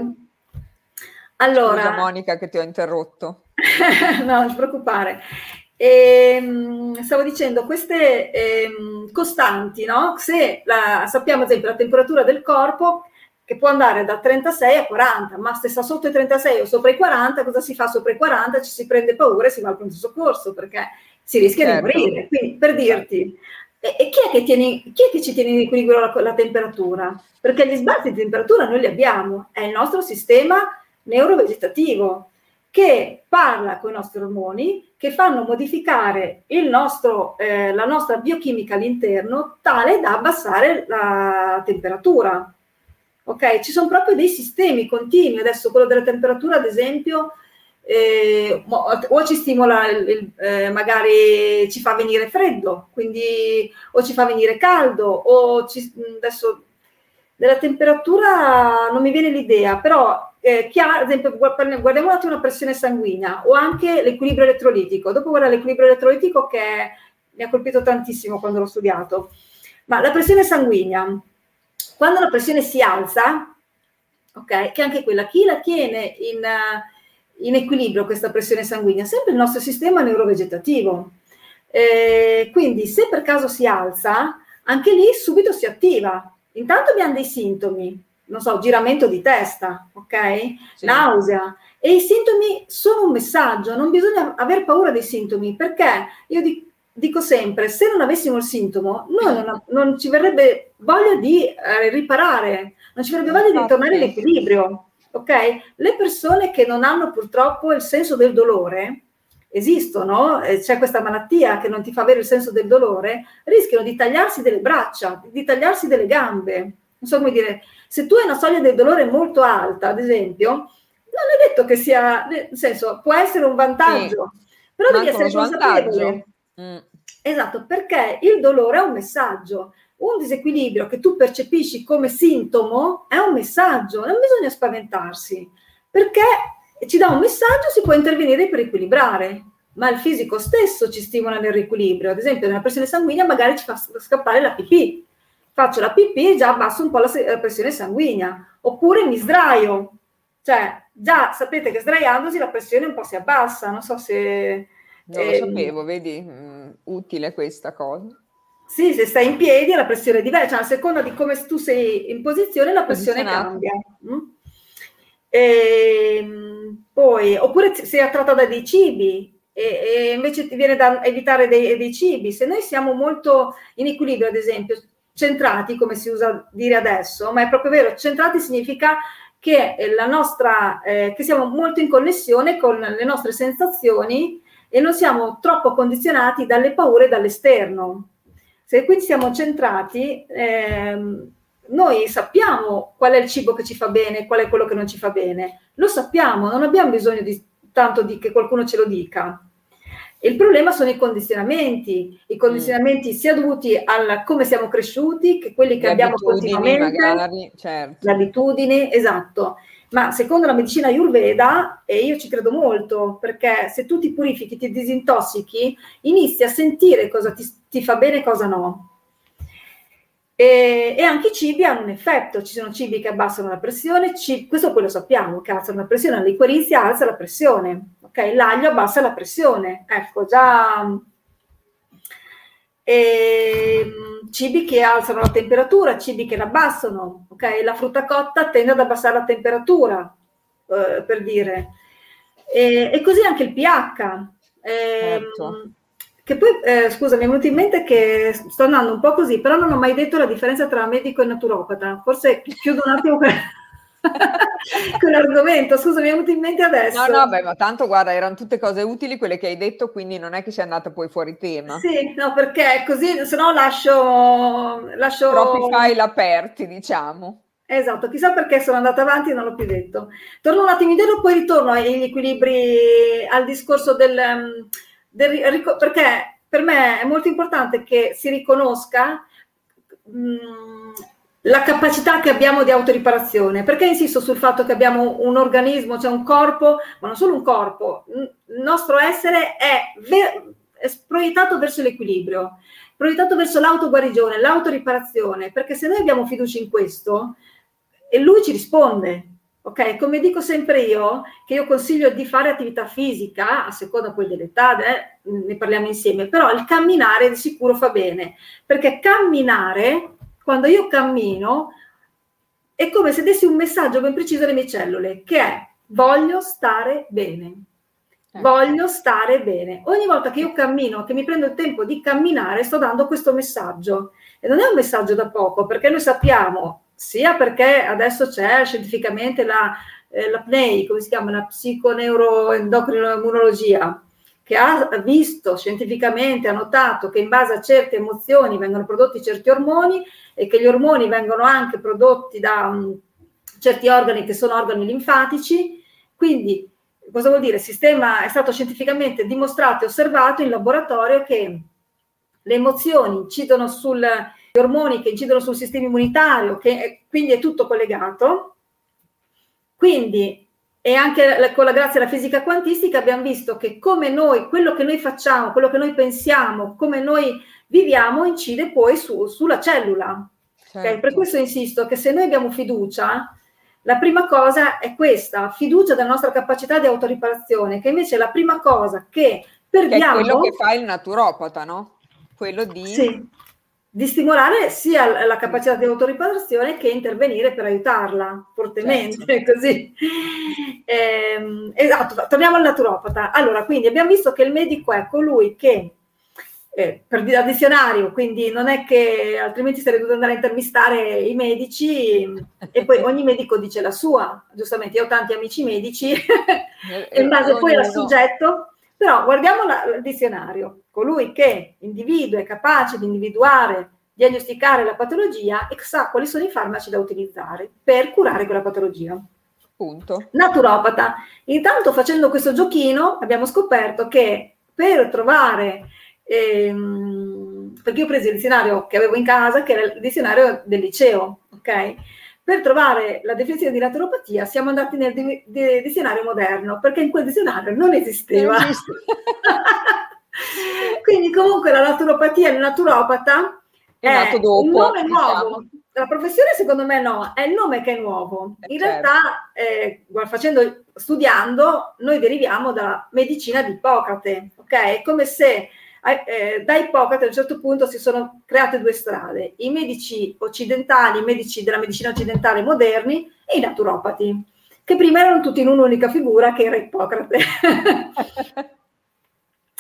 allora... Scusa Monica che ti ho interrotto. [laughs] no, non ti preoccupare. E, ehm, stavo dicendo, queste eh, costanti, no? se la, sappiamo ad esempio la temperatura del corpo che può andare da 36 a 40, ma se sta sotto i 36 o sopra i 40, cosa si fa sopra i 40? Ci si prende paura e si va al pronto soccorso perché si rischia certo. di morire. Quindi per dirti, e, e chi, è che tiene, chi, è che ci tiene in equilibrio la, la temperatura? Perché gli sbalzi di temperatura noi li abbiamo, è il nostro sistema neurovegetativo che parla con i nostri ormoni, che fanno modificare nostro, eh, la nostra biochimica all'interno tale da abbassare la temperatura. Ok? Ci sono proprio dei sistemi continui. Adesso quello della temperatura, ad esempio, eh, o ci stimola, il, eh, magari ci fa venire freddo, quindi o ci fa venire caldo, o ci, adesso della temperatura non mi viene l'idea, però eh, chi ha, ad esempio, guardiamo un attimo la pressione sanguigna o anche l'equilibrio elettrolitico. Dopo guarda l'equilibrio elettrolitico che mi ha colpito tantissimo quando l'ho studiato. Ma la pressione sanguigna, quando la pressione si alza, ok, che anche quella, chi la tiene in, in equilibrio questa pressione sanguigna? Sempre il nostro sistema neurovegetativo. Eh, quindi se per caso si alza, anche lì subito si attiva. Intanto abbiamo dei sintomi, non so, giramento di testa, ok? Sì. Nausea. E i sintomi sono un messaggio, non bisogna aver paura dei sintomi, perché io dico, dico sempre, se non avessimo il sintomo, noi non, non ci verrebbe voglia di eh, riparare, non ci verrebbe voglia di tornare in equilibrio, ok? Le persone che non hanno purtroppo il senso del dolore, esistono, eh, c'è questa malattia che non ti fa avere il senso del dolore, rischiano di tagliarsi delle braccia, di tagliarsi delle gambe. Non so come dire, se tu hai una soglia del dolore molto alta, ad esempio, non è detto che sia, nel senso, può essere un vantaggio, sì, però devi essere consapevole. Mm. Esatto, perché il dolore è un messaggio. Un disequilibrio che tu percepisci come sintomo è un messaggio, non bisogna spaventarsi, perché ci dà un messaggio, si può intervenire per equilibrare, ma il fisico stesso ci stimola nel riequilibrio. Ad esempio, nella pressione sanguigna magari ci fa scappare la pipì, faccio la pipì e già abbasso un po' la, la pressione sanguigna, oppure mi sdraio, cioè già sapete che sdraiandosi la pressione un po' si abbassa, non so se... Non eh, lo sapevo, vedi, mm, utile questa cosa. Sì, se stai in piedi la pressione è diversa, cioè a seconda di come tu sei in posizione la pressione cambia. Mm? E, ehm, poi, oppure sei attratta da dei cibi e, e invece ti viene da evitare dei, dei cibi. Se noi siamo molto in equilibrio, ad esempio, centrati, come si usa dire adesso, ma è proprio vero, centrati significa che, la nostra, eh, che siamo molto in connessione con le nostre sensazioni e non siamo troppo condizionati dalle paure dall'esterno. Se quindi siamo centrati, ehm, noi sappiamo qual è il cibo che ci fa bene, qual è quello che non ci fa bene, lo sappiamo, non abbiamo bisogno di tanto di che qualcuno ce lo dica. Il problema sono i condizionamenti, i condizionamenti mm. sia dovuti a come siamo cresciuti, che quelli che le abbiamo continuamente, magari, certo. le abitudini, esatto. ma secondo la medicina ayurveda, e io ci credo molto, perché se tu ti purifichi, ti disintossichi, inizi a sentire cosa ti, ti fa bene e cosa no. E, e, anche i cibi hanno un effetto, ci sono cibi che abbassano la pressione, cibi, questo poi lo sappiamo, che alzano la pressione, la liquirizia alza la pressione, ok? L'aglio abbassa la pressione, ecco, già... E, cibi che alzano la temperatura, cibi che la abbassano, ok? La frutta cotta tende ad abbassare la temperatura, eh, per dire. E, e, così anche il pH. Eh, certo. Che poi, eh, scusa, mi è venuto in mente che sto andando un po' così, però non ho mai detto la differenza tra medico e naturopata. Forse chiudo un attimo quell'argomento. [laughs] Scusa, mi è venuto in mente adesso. No, no, beh, ma tanto guarda, erano tutte cose utili quelle che hai detto, quindi non è che sei andata poi fuori tema. Sì, no, perché così, se no lascio, lascio... Troppi file aperti, diciamo. Esatto, chissà perché sono andata avanti e non l'ho più detto. Torno un attimo indietro, poi ritorno agli equilibri, al discorso del, del perché per me è molto importante che si riconosca mh, la capacità che abbiamo di autoriparazione. Perché insisto sul fatto che abbiamo un organismo, cioè un corpo, ma non solo un corpo, il nostro essere è, ver- è proiettato verso l'equilibrio, proiettato verso l'autoguarigione, l'autoriparazione, perché se noi abbiamo fiducia in questo, e lui ci risponde. Ok, come dico sempre io, che io consiglio di fare attività fisica, a seconda poi dell'età, eh, ne parliamo insieme, però il camminare di sicuro fa bene, perché camminare quando io cammino è come se dessi un messaggio ben preciso alle mie cellule, che è voglio stare bene. Eh. Voglio stare bene. Ogni volta che io cammino, che mi prendo il tempo di camminare, sto dando questo messaggio. E non è un messaggio da poco, perché noi sappiamo, sia perché adesso c'è scientificamente la, eh, la PNEI, come si chiama, la psiconeuroendocrinologia, che ha visto scientificamente, ha notato che in base a certe emozioni vengono prodotti certi ormoni e che gli ormoni vengono anche prodotti da um, certi organi che sono organi linfatici. Quindi, cosa vuol dire? Il sistema è stato scientificamente dimostrato e osservato in laboratorio che le emozioni incidono ormoni che incidono sul sistema immunitario, che è, quindi è tutto collegato. Quindi e anche con la grazia della fisica quantistica abbiamo visto che come noi, quello che noi facciamo, quello che noi pensiamo, come noi viviamo, incide poi su, sulla cellula. Certo. Okay? Per questo insisto che se noi abbiamo fiducia, la prima cosa è questa, fiducia della nostra capacità di autoriparazione, che invece è la prima cosa che perdiamo... Che è quello che fa il naturopata, no? Quello di... Sì di stimolare sia la capacità di autoriparazione che intervenire per aiutarla fortemente, certo. [laughs] così. Eh, esatto, torniamo al naturopata. Allora, quindi abbiamo visto che il medico è colui che, eh, per dire al dizionario, quindi non è che altrimenti sarei dovuto andare a intervistare i medici e poi ogni medico dice la sua, giustamente, io ho tanti amici medici, [laughs] e in base poi al soggetto però guardiamo la, il dizionario, colui che individua è capace di individuare, diagnosticare la patologia e sa quali sono i farmaci da utilizzare per curare quella patologia. Punto. Naturopata. Intanto facendo questo giochino abbiamo scoperto che per trovare, ehm, perché io ho preso il dizionario che avevo in casa, che era il dizionario del liceo, ok? Per trovare la definizione di naturopatia siamo andati nel di- di- dizionario moderno, perché in quel dizionario non esisteva. Non [laughs] Quindi comunque la naturopatia, il naturopata è, è dopo, un nome diciamo. nuovo. La professione secondo me no, è il nome che è nuovo. Eh, in certo. realtà, eh, facendo, studiando, noi deriviamo dalla medicina di Ippocrate, ok? È come se eh, da Ippocrate a un certo punto si sono create due strade, i medici occidentali, i medici della medicina occidentale moderni e i naturopati, che prima erano tutti in un'unica figura che era Ippocrate. [laughs]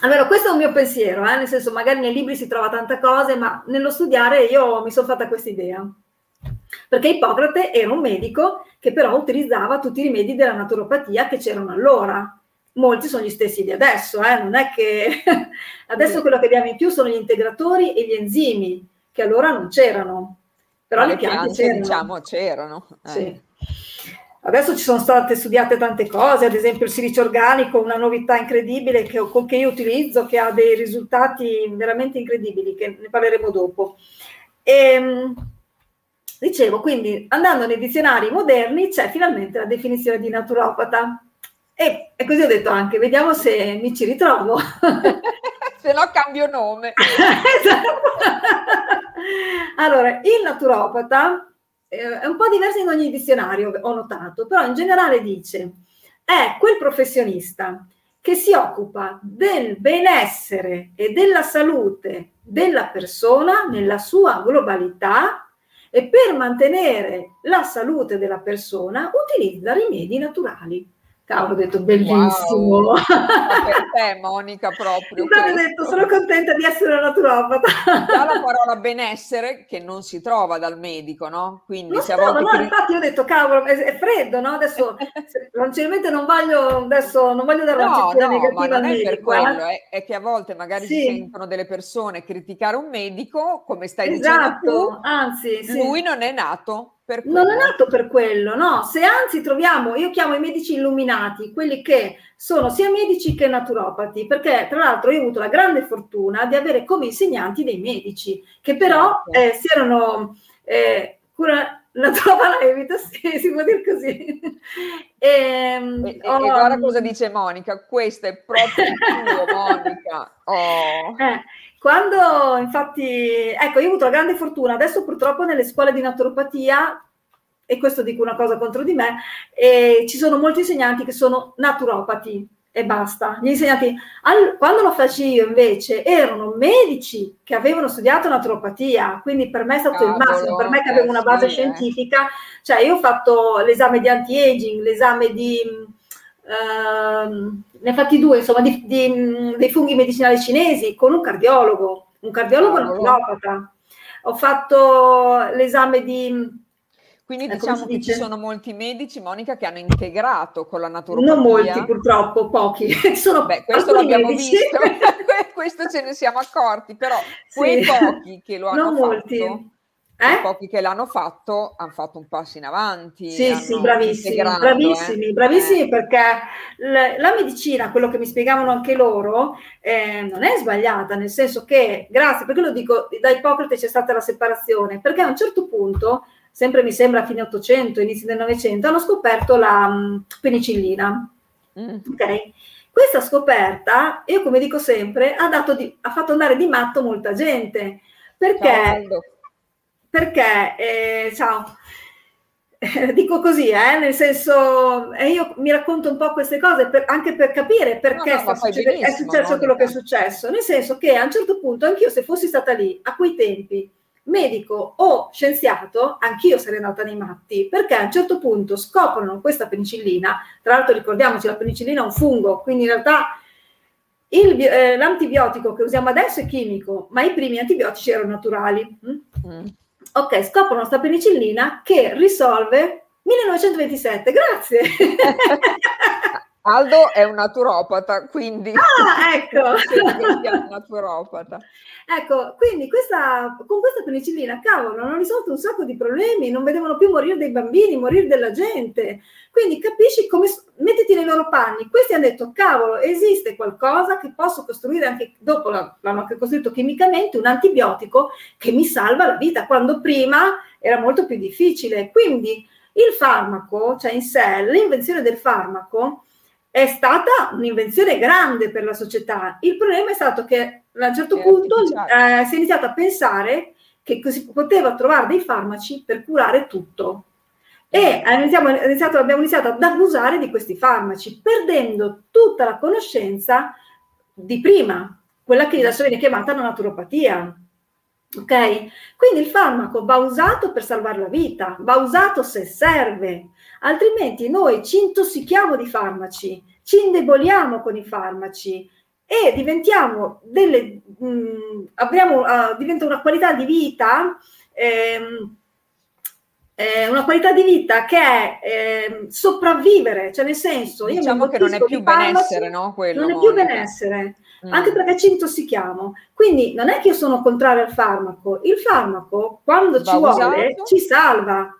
allora, questo è un mio pensiero, eh? nel senso magari nei libri si trova tante cose, ma nello studiare io mi sono fatta questa idea. Perché Ippocrate era un medico che però utilizzava tutti i rimedi della naturopatia che c'erano allora, molti sono gli stessi di adesso, eh? non è che [laughs] adesso quello che abbiamo in più sono gli integratori e gli enzimi, che allora non c'erano, però le, le piante, piante c'erano. Diciamo, c'erano. Eh. Sì. Adesso ci sono state studiate tante cose, ad esempio il silicio organico, una novità incredibile che, che io utilizzo, che ha dei risultati veramente incredibili, che ne parleremo dopo. E, ehm, dicevo, quindi andando nei dizionari moderni c'è finalmente la definizione di naturopata. E, e così ho detto anche, vediamo se mi ci ritrovo. [laughs] se no cambio nome. [laughs] esatto. allora, il naturopata eh, è un po' diverso in ogni dizionario, ho notato, però in generale dice è quel professionista che si occupa del benessere e della salute della persona nella sua globalità e per mantenere la salute della persona utilizza rimedi naturali. Cavolo, ho detto bellissimo. Wow. per [laughs] te, Monica, proprio. Ho detto, sono contenta di essere una naturopata. Già la [laughs] parola benessere che non si trova dal medico, no? Quindi non se a volte... No, infatti ho detto, cavolo, è, è freddo, no? Adesso, sinceramente non voglio, adesso, non voglio dare no, una no, ma non è per quello, eh? è, è, che a volte magari sì. si sentono delle persone criticare un medico, come stai esatto, dicendo tu, anzi, sì. lui non è nato non è nato per quello, no. Se anzi troviamo, io chiamo i medici illuminati, quelli che sono sia medici che naturopati, perché tra l'altro io ho avuto la grande fortuna di avere come insegnanti dei medici, che però certo. eh, si erano eh, cura, la vita, [laughs] sì, si può dire così. Ehm, e, e, oh, e, guarda cosa dice Monica, questo è proprio il tuo, [laughs] Monica. Oh. Eh, quando infatti, ecco, io ho avuto la grande fortuna, adesso purtroppo nelle scuole di naturopatia, e questo dico una cosa contro di me, eh, ci sono molti insegnanti che sono naturopati e basta. Gli insegnanti, al, quando lo facevo io invece, erano medici che avevano studiato naturopatia, quindi per me è stato Cavolo, il massimo, per me che avevo una base sì, eh. scientifica, cioè io ho fatto l'esame di anti-aging, l'esame di Ehm, ne fatti due, insomma, di, di, dei funghi medicinali cinesi con un cardiologo, un cardiologo oh, naturopata. Ho fatto l'esame di... Quindi eh, diciamo che ci sono molti medici, Monica, che hanno integrato con la naturopatia. Non molti, purtroppo, pochi. [laughs] sono Beh, questo l'abbiamo medici. visto, [laughs] [laughs] questo ce ne siamo accorti, però quei sì. pochi che lo hanno non fatto... Molti eh? pochi che l'hanno fatto hanno fatto un passo in avanti. Sì, sì, bravissimi, bravissimi, eh. bravissimi eh. perché la, la, medicina, quello che mi spiegavano anche loro, eh, non è sbagliata, nel senso che, grazie, perché lo dico, da Ippocrate c'è stata la separazione, perché a un certo punto, sempre mi sembra a fine 800, inizi del 900, hanno scoperto la um, penicillina. Mm. Ok? Questa scoperta, io come dico sempre, ha, di, ha fatto andare di matto molta gente, perché... Ciao, perché, eh, ciao, eh, dico così, eh, nel senso, eh, io mi racconto un po' queste cose per, anche per capire perché no, no, succede, è successo quello che è successo, nel senso che a un certo punto anch'io se fossi stata lì, a quei tempi, medico o scienziato, anch'io sarei andata nei matti, perché a un certo punto scoprono questa penicillina, tra l'altro ricordiamoci, la penicillina è un fungo, quindi in realtà il, eh, l'antibiotico che usiamo adesso è chimico, ma i primi antibiotici erano naturali. Mm? Mm ok, scoprono questa penicillina che risolve 1927, grazie. [laughs] Aldo è un naturopata, quindi... Ah, ecco! [laughs] un naturopata. Ecco, quindi questa, con questa penicillina, cavolo, hanno risolto un sacco di problemi, non vedevano più morire dei bambini, morire della gente. Quindi capisci come... Mettiti nei loro panni. Questi hanno detto, cavolo, esiste qualcosa che posso costruire anche dopo, l'hanno anche costruito chimicamente, un antibiotico che mi salva la vita, quando prima era molto più difficile. Quindi il farmaco, cioè in sé, l'invenzione del farmaco è stata un'invenzione grande per la società. Il problema è stato che a un certo punto eh, si è iniziato a pensare che si poteva trovare dei farmaci per curare tutto. E iniziamo, iniziato, abbiamo iniziato ad abusare di questi farmaci, perdendo tutta la conoscenza di prima, quella che adesso viene chiamata la naturopatia. Ok? Quindi il farmaco va usato per salvare la vita, va usato se serve, altrimenti noi ci intossichiamo di farmaci, ci indeboliamo con i farmaci e diventiamo delle, mh, mm, abbiamo, uh, diventa una qualità di vita. Ehm, eh, una qualità di vita che è eh, sopravvivere, cioè nel senso, diciamo che non è più benessere, no? Quello, non è più benessere, mm. anche perché ci intossichiamo. Quindi non è che io sono contrario al farmaco, il farmaco quando Va ci usato. vuole ci salva,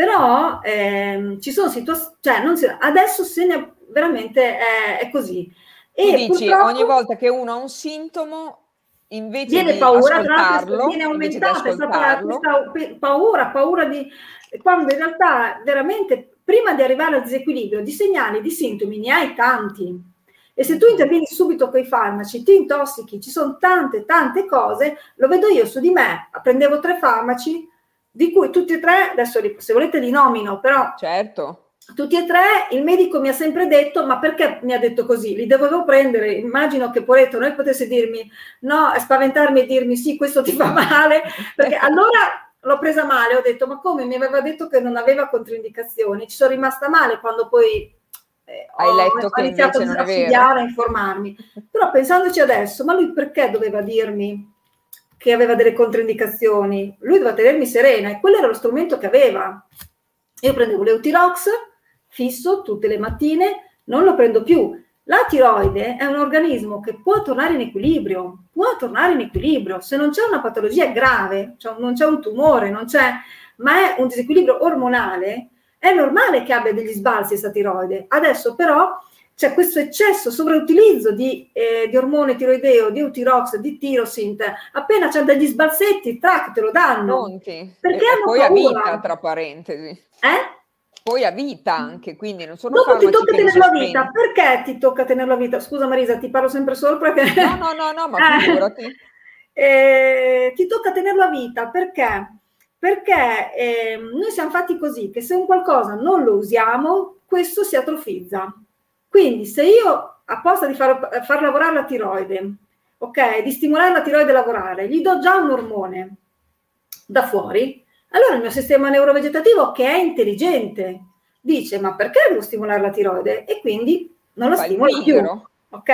però ehm, ci sono situazioni, cioè si, adesso se ne veramente è, è così. E tu dici ogni volta che uno ha un sintomo invece viene di paura, tra l'altro viene aumentata questa, paura, paura di quando in realtà veramente prima di arrivare al disequilibrio di segnali, di sintomi ne hai tanti. E se tu intervieni subito con i farmaci, ti intossichi, ci sono tante, tante cose, lo vedo io su di me, prendevo tre farmaci, di cui tutti e tre, adesso se volete li nomino, però certo. tutti e tre il medico mi ha sempre detto ma perché mi ha detto così? Li dovevo prendere immagino che Poretto non potesse dirmi no spaventarmi e dirmi sì questo ti fa [laughs] male. Perché allora l'ho presa male ho detto ma come? Mi aveva detto che non aveva controindicazioni ci sono rimasta male quando poi eh, Hai ho, letto ho iniziato a studiare a informarmi. Però pensandoci adesso ma lui perché doveva dirmi che aveva delle controindicazioni lui doveva tenermi serena e quello era lo strumento che aveva io prendevo l'Eutirox fisso tutte le mattine, non lo prendo più. La tiroide è un organismo che può tornare in equilibrio, può tornare in equilibrio. Se non c'è una patologia grave, cioè non c'è un tumore, non c'è, ma è un disequilibrio ormonale, è normale che abbia degli sbalzi questa tiroide. Adesso però c'è questo eccesso, sovrautilizzo di, eh, di ormone tiroideo, di Eutirox, di Tirosint. Appena c'è degli sbalzetti, tac, te lo danno. Pronti. Perché e, hanno poi a paura. vita, tra parentesi. Eh? Poi a vita anche, quindi non sono Dopo ti tocca che li tenerlo a sospendi. vita. Perché ti tocca tenerlo a vita? Scusa Marisa, ti parlo sempre sopra. Che... No, no, no, no, ma Eh. figurati. Eh, ti tocca tenerlo a vita perché? Perché eh, noi siamo fatti così che se un qualcosa non lo usiamo, questo si atrofizza. Quindi se io apposta di far, far lavorare la tiroide, ok, di stimolare la tiroide a lavorare, gli do già un ormone da fuori, allora il mio sistema neurovegetativo che è intelligente dice ma perché devo stimolare la tiroide? E quindi non la Fa il stimola più. Ok?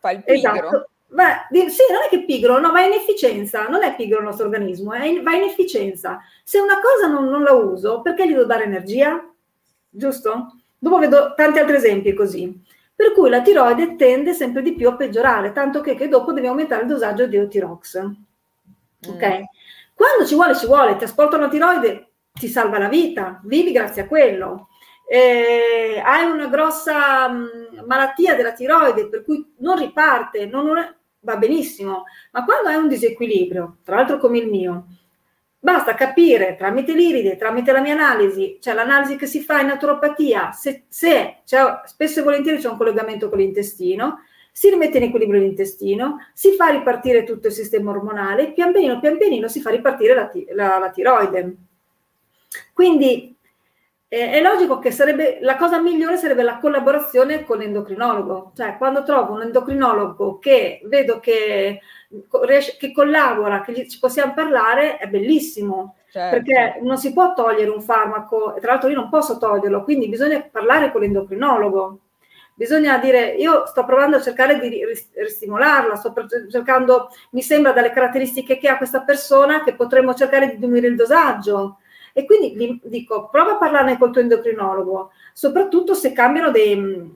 Fa il pigro. Esatto. Ma, sì, non è che pigro, no, va in efficienza, non è pigro il nostro organismo, in- va in efficienza. Se una cosa non, non la uso, perché gli devo dare energia? Giusto? Dopo vedo tanti altri esempi così. Per cui la tiroide tende sempre di più a peggiorare, tanto che, che dopo devi aumentare il dosaggio di Eutirox. Ok? Mm. Quando ci vuole, ci vuole, ti asporta una tiroide, ti salva la vita, vivi grazie a quello. Eh, hai una grossa mh, malattia della tiroide per cui non riparte, non- non è- va benissimo, ma quando hai un disequilibrio, tra l'altro come il mio, basta capire tramite l'iride, tramite la mia analisi, cioè l'analisi che si fa in naturopatia, se, se c'è- spesso e volentieri c'è un collegamento con l'intestino, si rimette in equilibrio l'intestino, si fa ripartire tutto il sistema ormonale, pian pianino, pian pianino si fa ripartire la, la- la tiroide. Quindi eh, è logico che sarebbe la cosa migliore sarebbe la collaborazione con l'endocrinologo, cioè quando trovo un endocrinologo che vedo che, che collabora, che ci possiamo parlare, è bellissimo. Certo. Perché non si può togliere un farmaco, e tra l'altro io non posso toglierlo, quindi bisogna parlare con l'endocrinologo. Bisogna dire, io sto provando a cercare di ris- ristimolarla, sto cercando, mi sembra dalle caratteristiche che ha questa persona che potremmo cercare di diminuire il dosaggio. E quindi gli dico, prova a parlarne col tuo endocrinologo, soprattutto se cambiano dei,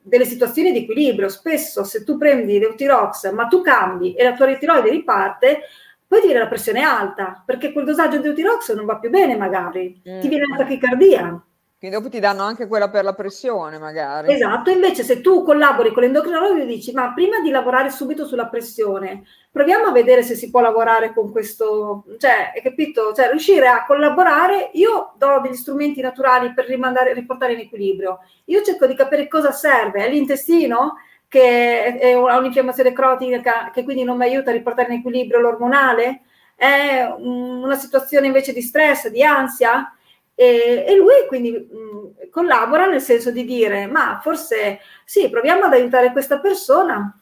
delle situazioni di equilibrio. Spesso se tu prendi l'Eutirox, ma tu cambi e la tua tiroide riparte, poi ti viene la pressione alta, perché quel dosaggio di Eutirox non va più bene magari, Mm. ti viene la tachicardia. Quindi dopo ti danno anche quella per la pressione, magari. Esatto, invece se tu collabori con l'endocrinologo e dici ma prima di lavorare subito sulla pressione, proviamo a vedere se si può lavorare con questo, cioè, hai capito? Cioè, riuscire a collaborare, io do degli strumenti naturali per rimandare, riportare in equilibrio, io cerco di capire cosa serve, è l'intestino che ha un'infiammazione cronica che quindi non mi aiuta a riportare in equilibrio l'ormonale, è un- una situazione invece di stress, di ansia, e, e lui quindi mh, collabora nel senso di dire ma forse sì proviamo ad aiutare questa persona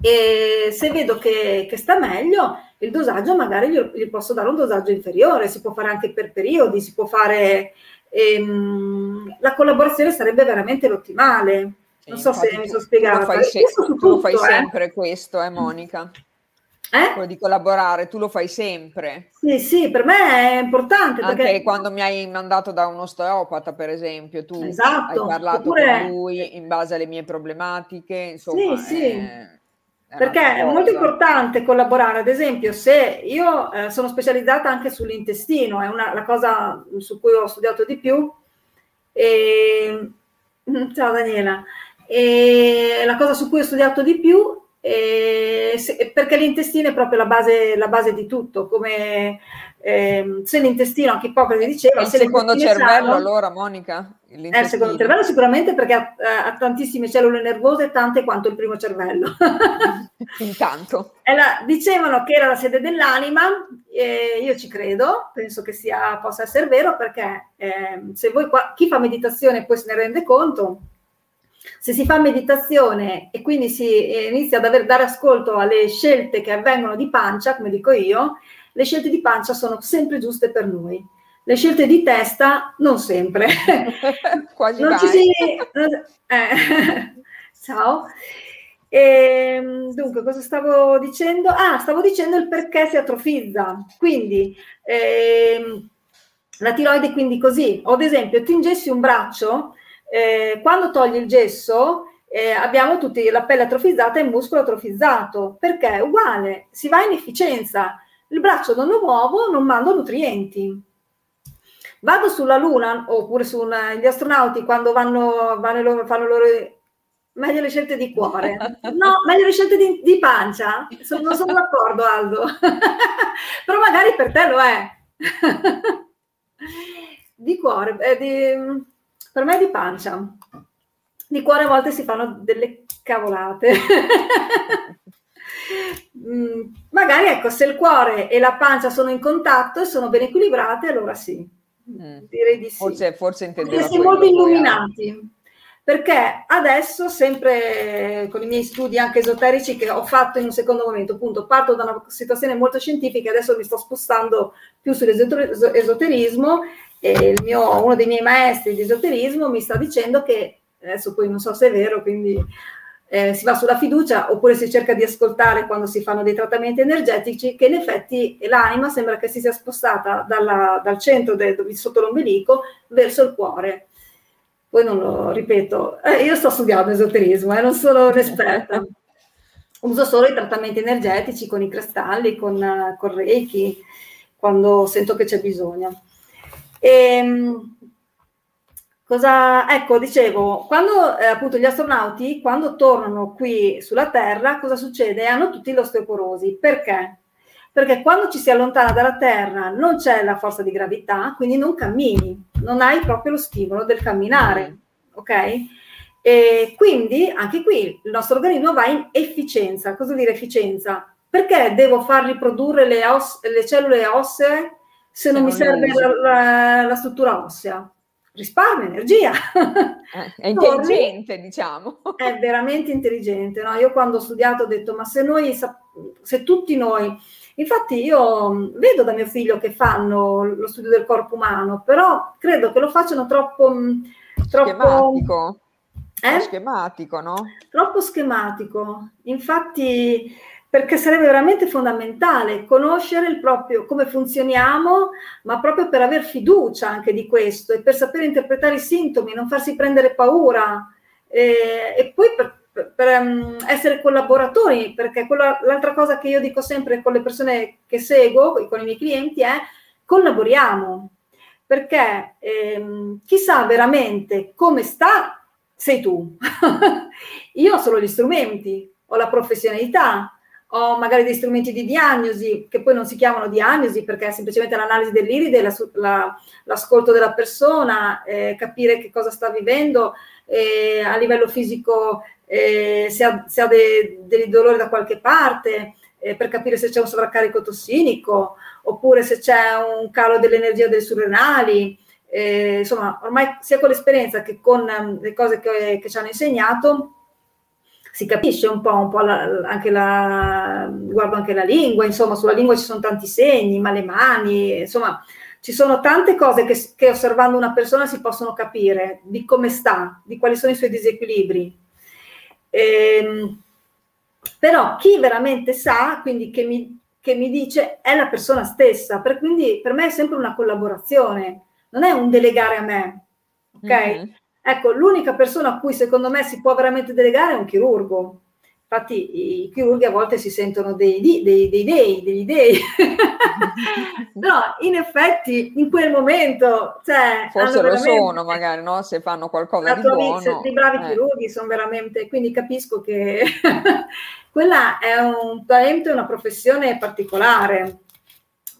e se vedo che, che sta meglio il dosaggio magari gli, gli posso dare un dosaggio inferiore si può fare anche per periodi si può fare ehm, la collaborazione sarebbe veramente l'ottimale non so se mi tu- sono tu spiegata lo fai, se- tu lo fai eh. sempre questo, eh, Monica? Eh? Quello di collaborare, tu lo fai sempre. sì sì per me è importante Anche perché quando mi hai mandato da un osteopata, per esempio, tu Esatto, hai parlato oppure- con lui in base alle mie problematiche, insomma, Sì, sì. è- Perché è molto importante collaborare, ad esempio, se io eh, sono specializzata anche sull'intestino, è una, la cosa su cui ho studiato di più. E... Ciao Daniela. E la cosa su cui ho studiato di più se, perché l'intestino è proprio la base, la base di tutto, come eh, se l'intestino, anche Ippocrate diceva... Il secondo cervello sano, allora, Monica? È il secondo cervello sicuramente perché ha, ha, tantissime cellule nervose, tante quanto il primo cervello. [laughs] Intanto. La, dicevano che era la sede dell'anima, e io ci credo, penso che sia, possa essere vero perché eh, se voi qua, chi fa meditazione poi se ne rende conto, se si fa meditazione e quindi si eh, inizia ad aver, dare ascolto alle scelte che avvengono di pancia, come dico io, le scelte di pancia sono sempre giuste per noi le scelte di testa non sempre. [laughs] Quasi non ci si... eh, [laughs] ciao. E, ehm, dunque, cosa stavo dicendo? Ah, stavo dicendo il perché si atrofizza. Quindi, ehm, la tiroide quindi così. O ad esempio, ti ingessi un braccio, eh, quando togli il gesso eh, abbiamo tutti la pelle atrofizzata e il muscolo atrofizzato. Perché? È uguale, si va in efficienza. Il braccio non lo muovo, non mando nutrienti vado sulla Luna oppure sugli astronauti quando vanno, vanno, fanno loro meglio le scelte di cuore [laughs] no, meglio le scelte di, di pancia sono, non sono d'accordo Aldo [laughs] però magari per te lo è [laughs] di cuore eh, di, per me è di pancia di cuore a volte si fanno delle cavolate [laughs] mm, magari ecco se il cuore e la pancia sono in contatto e sono ben equilibrate allora sì Mm. Direi di sì. Forse, forse intendeva Siete molto illuminati. Perché adesso, sempre con i miei studi anche esoterici che ho fatto in un secondo momento, appunto, parto da una situazione molto scientifica, adesso mi sto spostando più sull'esoterismo e mio, uno dei miei maestri di esoterismo mi sta dicendo che, adesso poi non so se è vero, quindi eh, si va sulla fiducia oppure si cerca di ascoltare quando si fanno dei trattamenti energetici che in effetti l'anima sembra che si sia spostata dalla, dal centro del, sotto l'ombelico verso il cuore. Poi non lo ripeto, eh, io sto studiando esoterismo, eh, non sono un'esperta. Uso solo i trattamenti energetici con i cristalli, con, con Reiki, quando sento che c'è bisogno. E, ehm, Cosa, ecco, dicevo, quando eh, appunto gli astronauti, quando tornano qui sulla Terra, cosa succede? Hanno tutti l'osteoporosi. Perché? Perché quando ci si allontana dalla Terra non c'è la forza di gravità, quindi non cammini, non hai proprio lo stimolo del camminare, mm. ok? E quindi anche qui il nostro organismo va in efficienza. Cosa vuol dire efficienza? Perché devo far riprodurre le, os- le cellule ossee se non, non mi serve la, la, struttura ossea? risparmio energia. Eh, è intelligente, diciamo. È veramente intelligente. No? Io quando ho studiato ho detto, ma se noi, se tutti noi, infatti io vedo da mio figlio che fanno lo studio del corpo umano, però credo che lo facciano troppo... troppo schematico. Eh? Schematico, no? Troppo schematico. Infatti perché sarebbe veramente fondamentale conoscere il proprio come funzioniamo, ma proprio per aver fiducia anche di questo e per sapere interpretare i sintomi, non farsi prendere paura e, e poi per, per, per um, essere collaboratori, perché quella, l'altra cosa che io dico sempre con le persone che seguo, con i miei clienti, è collaboriamo, perché ehm, chi sa veramente come sta sei tu. [laughs] io ho solo gli strumenti, ho la professionalità, ho magari dei strumenti di diagnosi che poi non si chiamano diagnosi perché è semplicemente l'analisi dell'iride, la, la, l'ascolto della persona, eh, capire che cosa sta vivendo eh, a livello fisico, eh, se ha, se ha de, dei dolori da qualche parte, eh, per capire se c'è un sovraccarico tossinico oppure se c'è un calo dell'energia delle surrenali. Eh, insomma, ormai sia con l'esperienza che con um, le cose che, che ci hanno insegnato, si capisce un po', un po la, anche la, guardo anche la lingua, insomma sulla lingua ci sono tanti segni, ma le mani, insomma ci sono tante cose che, che osservando una persona si possono capire di come sta, di quali sono i suoi disequilibri. Ehm, però chi veramente sa, quindi che mi, che mi dice, è la persona stessa, per, quindi per me è sempre una collaborazione, non è un delegare a me, ok? Mm-hmm. Ecco, l'unica persona a cui secondo me si può veramente delegare è un chirurgo, Infatti i chirurghi a volte si sentono dei, dei, dei, dei degli dei. [laughs] no, in effetti in quel momento... Cioè, Forse lo sono magari, no? Se fanno qualcosa di buono. I bravi eh. chirurghi sono veramente... Quindi capisco che [laughs] quella è un talento, una professione particolare.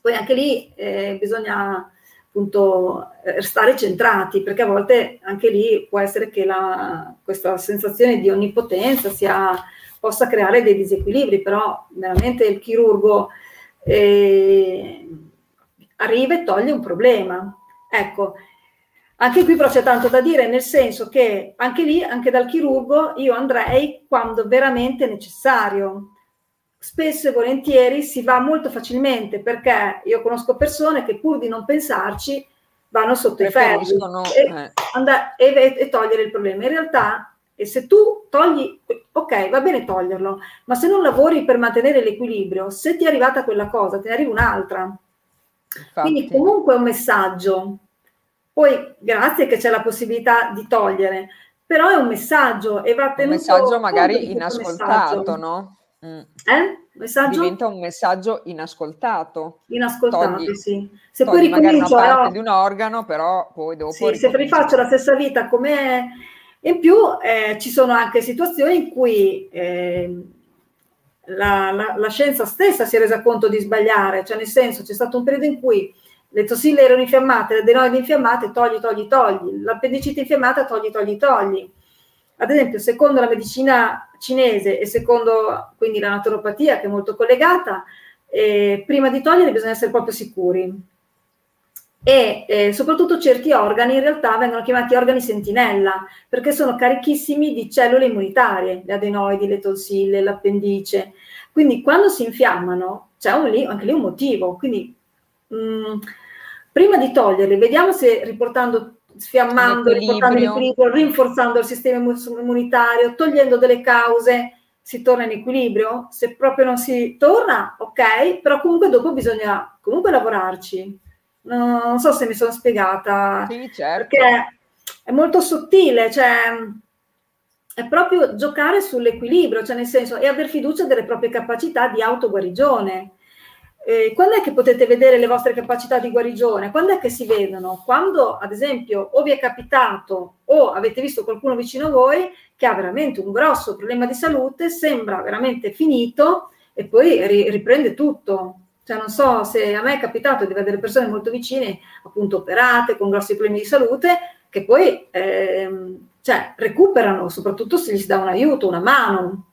Poi anche lì eh, bisogna appunto eh, stare centrati, perché a volte anche lì può essere che la, questa sensazione di onnipotenza sia, possa creare dei disequilibri, però veramente il chirurgo eh, arriva e toglie un problema. Ecco, anche qui però c'è tanto da dire, nel senso che anche lì, anche dal chirurgo, io andrei quando veramente necessario spesso e volentieri si va molto facilmente perché io conosco persone che pur di non pensarci vanno sotto i ferri e, eh. and- e, e, togliere il problema. In realtà, e se tu togli, ok, va bene toglierlo, ma se non lavori per mantenere l'equilibrio, se ti è arrivata quella cosa, te ne arriva un'altra. Infatti. Quindi comunque è un messaggio. Poi grazie che c'è la possibilità di togliere, però è un messaggio e va tenuto un messaggio magari inascoltato, messaggio. no? Mm. Eh? Messaggio? Diventa un messaggio inascoltato. Inascoltato, togli, sì. Se poi ricomincio... Una parte no? di un organo, però poi dopo... Sì, se rifaccio la stessa vita come... In più eh, ci sono anche situazioni in cui eh, la, la, la, scienza stessa si è resa conto di sbagliare, cioè nel senso c'è stato un periodo in cui le tossille erano infiammate, le adenoidi infiammate, togli, togli, togli, l'appendicite infiammata, togli, togli, togli ad esempio, secondo la medicina cinese e secondo quindi la naturopatia, che è molto collegata, eh, prima di togliere bisogna essere proprio sicuri. E eh, soprattutto certi organi in realtà vengono chiamati organi sentinella perché sono carichissimi di cellule immunitarie, le adenoidi, le tonsille, l'appendice. Quindi quando si infiammano c'è un, anche lì un motivo. Quindi mh, mm, prima di toglierli, vediamo se riportando sfiammando, riportando in equilibrio, rinforzando il sistema immunitario, togliendo delle cause, si torna in equilibrio. Se proprio non si torna, ok, però comunque dopo bisogna comunque lavorarci. No, non so se mi sono spiegata. Sì, certo. Perché è molto sottile, cioè è proprio giocare sull'equilibrio, cioè nel senso, e aver fiducia delle proprie capacità di autoguarigione. Eh, quando è che potete vedere le vostre capacità di guarigione? Quando è che si vedono? Quando, ad esempio, o vi è capitato o avete visto qualcuno vicino a voi che ha veramente un grosso problema di salute, sembra veramente finito e poi ri- riprende tutto. Cioè, non so se a me è capitato di vedere persone molto vicine, appunto operate, con grossi problemi di salute, che poi ehm, cioè, recuperano, soprattutto se gli si dà un aiuto, una mano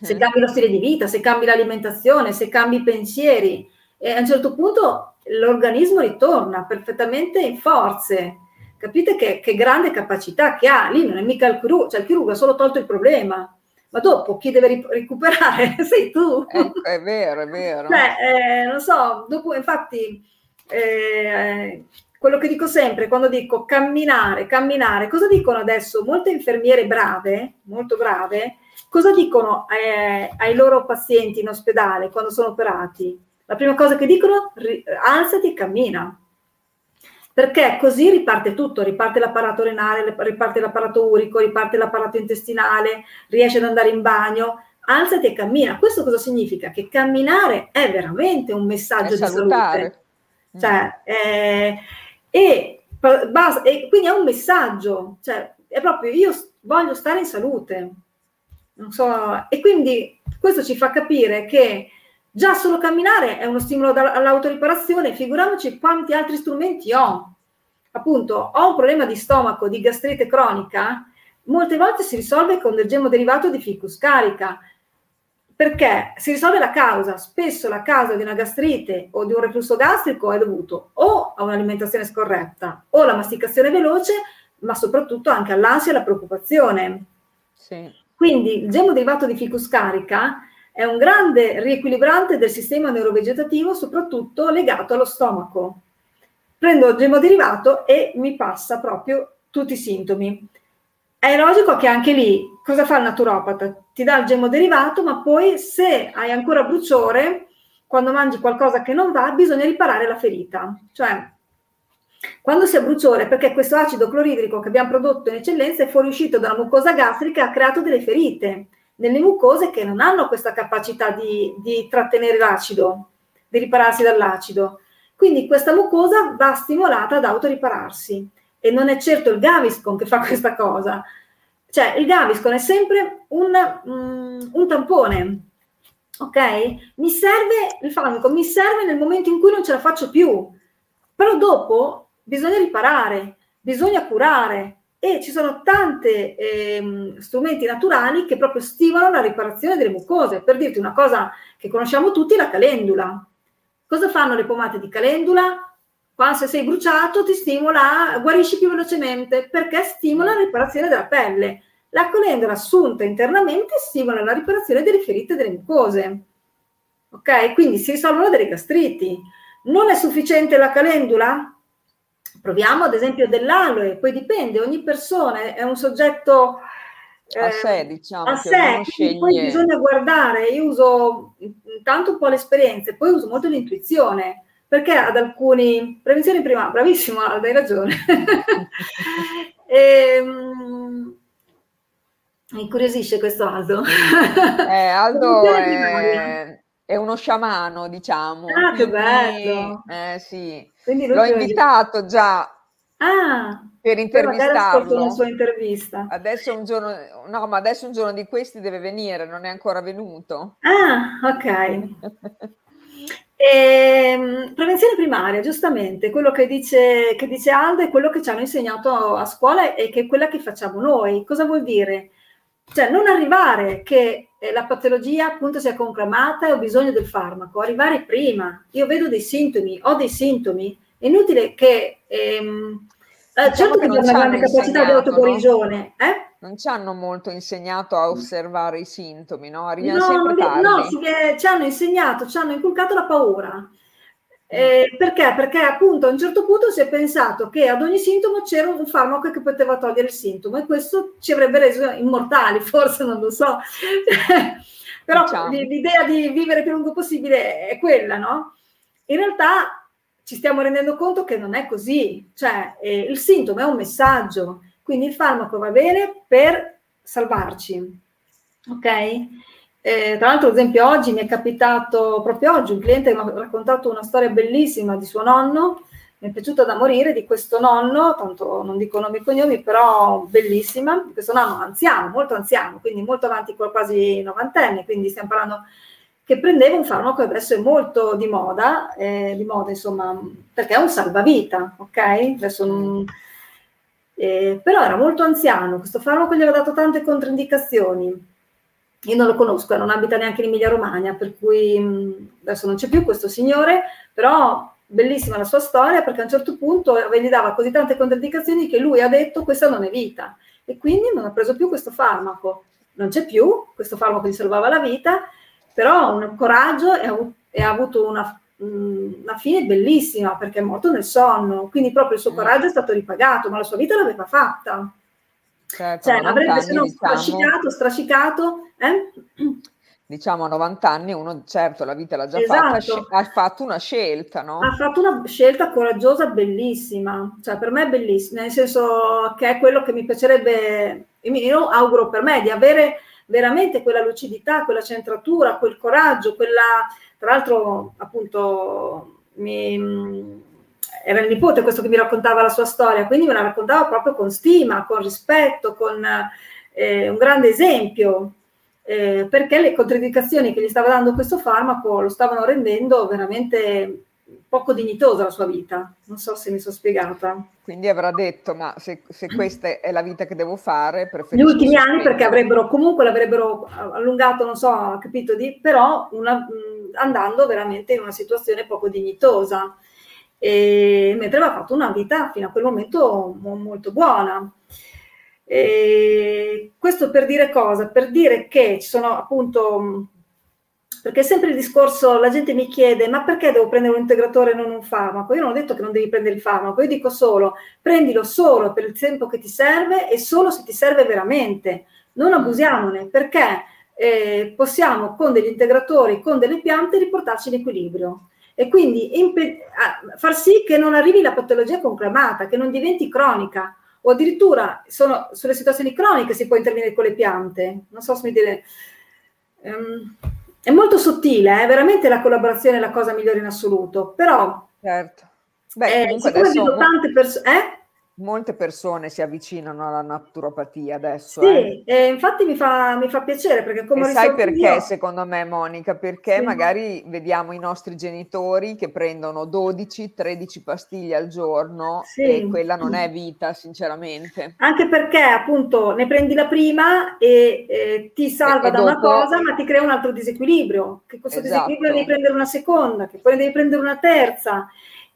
se cambi lo stile di vita, se cambi l'alimentazione, se cambi i pensieri, e a un certo punto l'organismo ritorna perfettamente in forze. Capite che, che grande capacità che ha? Lì non è mica il chirurgo, cioè il chirurgo ha solo tolto il problema, ma dopo chi deve ri- recuperare [laughs] sei tu. Ecco, è vero, è vero. Cioè, eh, non so, dopo infatti eh, quello che dico sempre quando dico camminare, camminare, cosa dicono adesso molte infermiere brave, molto brave, Cosa dicono eh, ai loro pazienti in ospedale quando sono operati? La prima cosa che dicono, ri- alzati e cammina. Perché così riparte tutto, riparte l'apparato renale, riparte l'apparato urico, riparte l'apparato intestinale, riesce ad andare in bagno, alzati e cammina. Questo cosa significa? Che camminare è veramente un messaggio di salute. Cioè, eh, e, basta, e quindi è un messaggio, cioè, è proprio io voglio stare in salute, So, e quindi questo ci fa capire che già solo camminare è uno stimolo all'autoriparazione, figuriamoci quanti altri strumenti ho. Appunto, ho un problema di stomaco, di gastrite cronica, molte volte si risolve con del gemmo derivato di ficus carica, perché si risolve la causa. Spesso la causa di una gastrite o di un reflusso gastrico è dovuto o a un'alimentazione scorretta o alla masticazione veloce, ma soprattutto anche all'ansia e alla preoccupazione. Sì. Quindi il gemmo derivato di ficus carica è un grande riequilibrante del sistema neurovegetativo, soprattutto legato allo stomaco. Prendo il gemmo derivato e mi passa proprio tutti i sintomi. È logico che anche lì cosa fa il naturopata? Ti dà il gemmo derivato, ma poi se hai ancora bruciore, quando mangi qualcosa che non va, bisogna riparare la ferita. Cioè, quando si ha bruciore, perché questo acido cloridrico che abbiamo prodotto in eccellenza è fuoriuscito dalla mucosa gastrica ha creato delle ferite. nelle mucose che non hanno questa capacità di, di trattenere l'acido, di ripararsi dall'acido. Quindi questa mucosa va stimolata ad autoripararsi e non è certo il Gaviscon che fa [laughs] questa cosa. Cioè il Gaviscon è sempre un, um, un tampone, ok? Mi serve il farmaco, mi serve nel momento in cui non ce la faccio più, però dopo bisogna riparare, bisogna curare, e ci sono tanti eh, strumenti naturali che proprio stimolano la riparazione delle mucose. Per dirti una cosa che conosciamo tutti, la calendula. Cosa fanno le pomate di calendula? Quando se sei bruciato ti stimola, guarisci più velocemente perché stimola la riparazione della pelle. La calendula assunta internamente stimola la riparazione delle ferite delle mucose. Ok? Quindi si risolvono delle gastriti. Non è sufficiente la calendula? Proviamo ad esempio dell'aloe, poi dipende, ogni persona è un soggetto eh, a sé, diciamo, a sé, poi bisogna guardare, io uso intanto un po' l'esperienza, poi uso molto l'intuizione, perché ad alcuni, prevenzione prima, bravissimo hai ragione, e, [laughs] ehm, mi incuriosisce questo Aldo. Eh, Aldo è, è, uno sciamano, diciamo. Ah, che bello! Eh, sì. L'ho invitato già ah, per intervistarlo. una sua intervista. Adesso un giorno, no, ma adesso un giorno di questi deve venire, non è ancora venuto. Ah, ok. e, ehm, prevenzione primaria, giustamente, quello che dice, che dice Aldo è quello che ci hanno insegnato a scuola e che è quella che facciamo noi. Cosa vuol dire? Cioè, non arrivare che eh, la patologia appunto sia conclamata e ho bisogno del farmaco, arrivare prima. Io vedo dei sintomi, ho dei sintomi, è inutile che... Ehm, eh, diciamo certo che, abbiamo una grande capacità di autoguarigione, no? eh? non ci hanno molto insegnato a osservare i sintomi, no? Arriviamo no, sempre tardi. No, ci hanno insegnato, ci hanno inculcato la paura. Eh, perché? Perché appunto a un certo punto si è pensato che ad ogni sintomo c'era un farmaco che poteva togliere il sintomo e questo ci avrebbe reso immortali, [laughs] forse non lo so. [laughs] Però diciamo. l'idea di vivere più lungo possibile è quella, no? In realtà ci stiamo rendendo conto che non è così, cioè eh, il sintomo è un messaggio, quindi il farmaco va bene per salvarci, ok? Eh, tra l'altro, ad esempio, oggi mi è capitato proprio oggi un cliente che mi ha raccontato una storia bellissima di suo nonno. Mi è piaciuta da morire di questo nonno, tanto non dico nomi e cognomi, però bellissima. Questo nonno anziano, molto anziano, quindi molto avanti, quasi novantenne, quindi stiamo parlando che prendeva un farmaco che adesso è molto di moda, eh, di moda insomma, perché è un salvavita, ok? Adesso non, eh, però era molto anziano, questo farmaco gli aveva dato tante controindicazioni io non lo conosco, non abita neanche in Emilia Romagna, per cui mh, adesso non c'è più questo signore, però bellissima la sua storia perché a un certo punto gli dava così tante controindicazioni che lui ha detto questa non è vita e quindi non ha preso più questo farmaco. Non c'è più, questo farmaco gli salvava la vita, però ha un coraggio e ha, avuto una, una, fine bellissima perché è morto nel sonno, quindi proprio il suo mm. coraggio è stato ripagato, ma la sua vita l'aveva fatta. Certo, cioè, avrebbe se no diciamo, strascicato, strascicato. Eh? Diciamo a 90 anni uno certo la vita l'ha già esatto. fatta, ha fatto una scelta, no? Ha fatto una scelta coraggiosa, bellissima, cioè per me è bellissima, nel senso che è quello che mi piacerebbe, io auguro per me di avere veramente quella lucidità, quella centratura, quel coraggio, quella, tra l'altro appunto mi, era il nipote questo che mi raccontava la sua storia, quindi me la raccontava proprio con stima, con rispetto, con eh, un grande esempio, eh, perché le controindicazioni che gli stava dando questo farmaco lo stavano rendendo veramente poco dignitosa la sua vita. Non so se mi sono spiegata. Quindi avrà detto, ma se, se questa è la vita che devo fare, preferisco... Gli ultimi anni perché avrebbero, comunque l'avrebbero allungato, non so, capito, di, però una, andando veramente in una situazione poco dignitosa e, mentre aveva fatto una vita fino a quel momento molto buona. E questo per dire cosa? Per dire che ci sono appunto, perché sempre il discorso, la gente mi chiede, ma perché devo prendere un integratore e non un farmaco? Io non ho detto che non devi prendere il farmaco, io dico solo, prendilo solo per il tempo che ti serve e solo se ti serve veramente, non abusiamone, perché eh, possiamo con degli integratori, con delle piante riportarci in equilibrio e quindi impe- far sì che non arrivi la patologia conclamata, che non diventi cronica. o addirittura sono, sulle situazioni croniche si può intervenire con le piante. Non so se mi dire... Um, è molto sottile, eh? veramente la collaborazione è la cosa migliore in assoluto, però... Certo. Beh, eh, siccome vedo tante persone... Eh? Molte persone si avvicinano alla naturopatia adesso. Sì, eh. Eh, infatti mi fa, mi fa, piacere perché come... Sai perché io... secondo me Monica? Perché sì. magari vediamo i nostri genitori che prendono 12-13 pastiglie al giorno sì. e quella non è vita sinceramente. Anche perché appunto ne prendi la prima e eh, ti salva e, da dopo... una cosa ma ti crea un altro disequilibrio, che questo esatto. disequilibrio devi prendere una seconda, che poi devi prendere una terza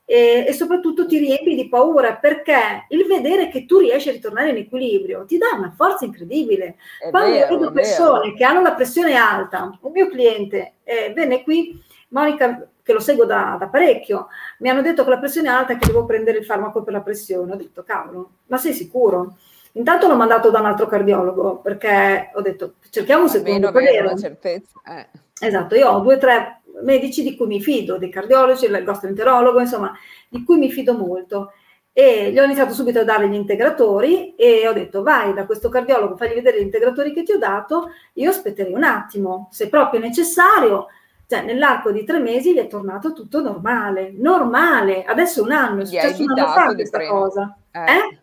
e, e, soprattutto ti riempi di paura perché il vedere che tu riesci a ritornare in equilibrio ti dà una forza incredibile. È Quando vero, vedo persone che hanno la pressione alta, un mio cliente eh, venne qui, Monica, che lo seguo da, da, parecchio, mi hanno detto che la pressione è alta che devo prendere il farmaco per la pressione. Ho detto, cavolo, ma sei sicuro? Intanto l'ho mandato da un altro cardiologo perché ho detto, cerchiamo un secondo parere. certezza. Eh. Esatto, io ho due o tre medici di cui mi fido, dei cardiologi, il gastroenterologo, insomma, di cui mi fido molto. E gli ho iniziato subito a dare gli integratori e ho detto vai da questo cardiologo, fagli vedere gli integratori che ti ho dato, io aspetterei un attimo, se proprio necessario, cioè nell'arco di tre mesi gli è tornato tutto normale, normale, adesso un anno, è successo un anno fa questa cosa. Eh. eh?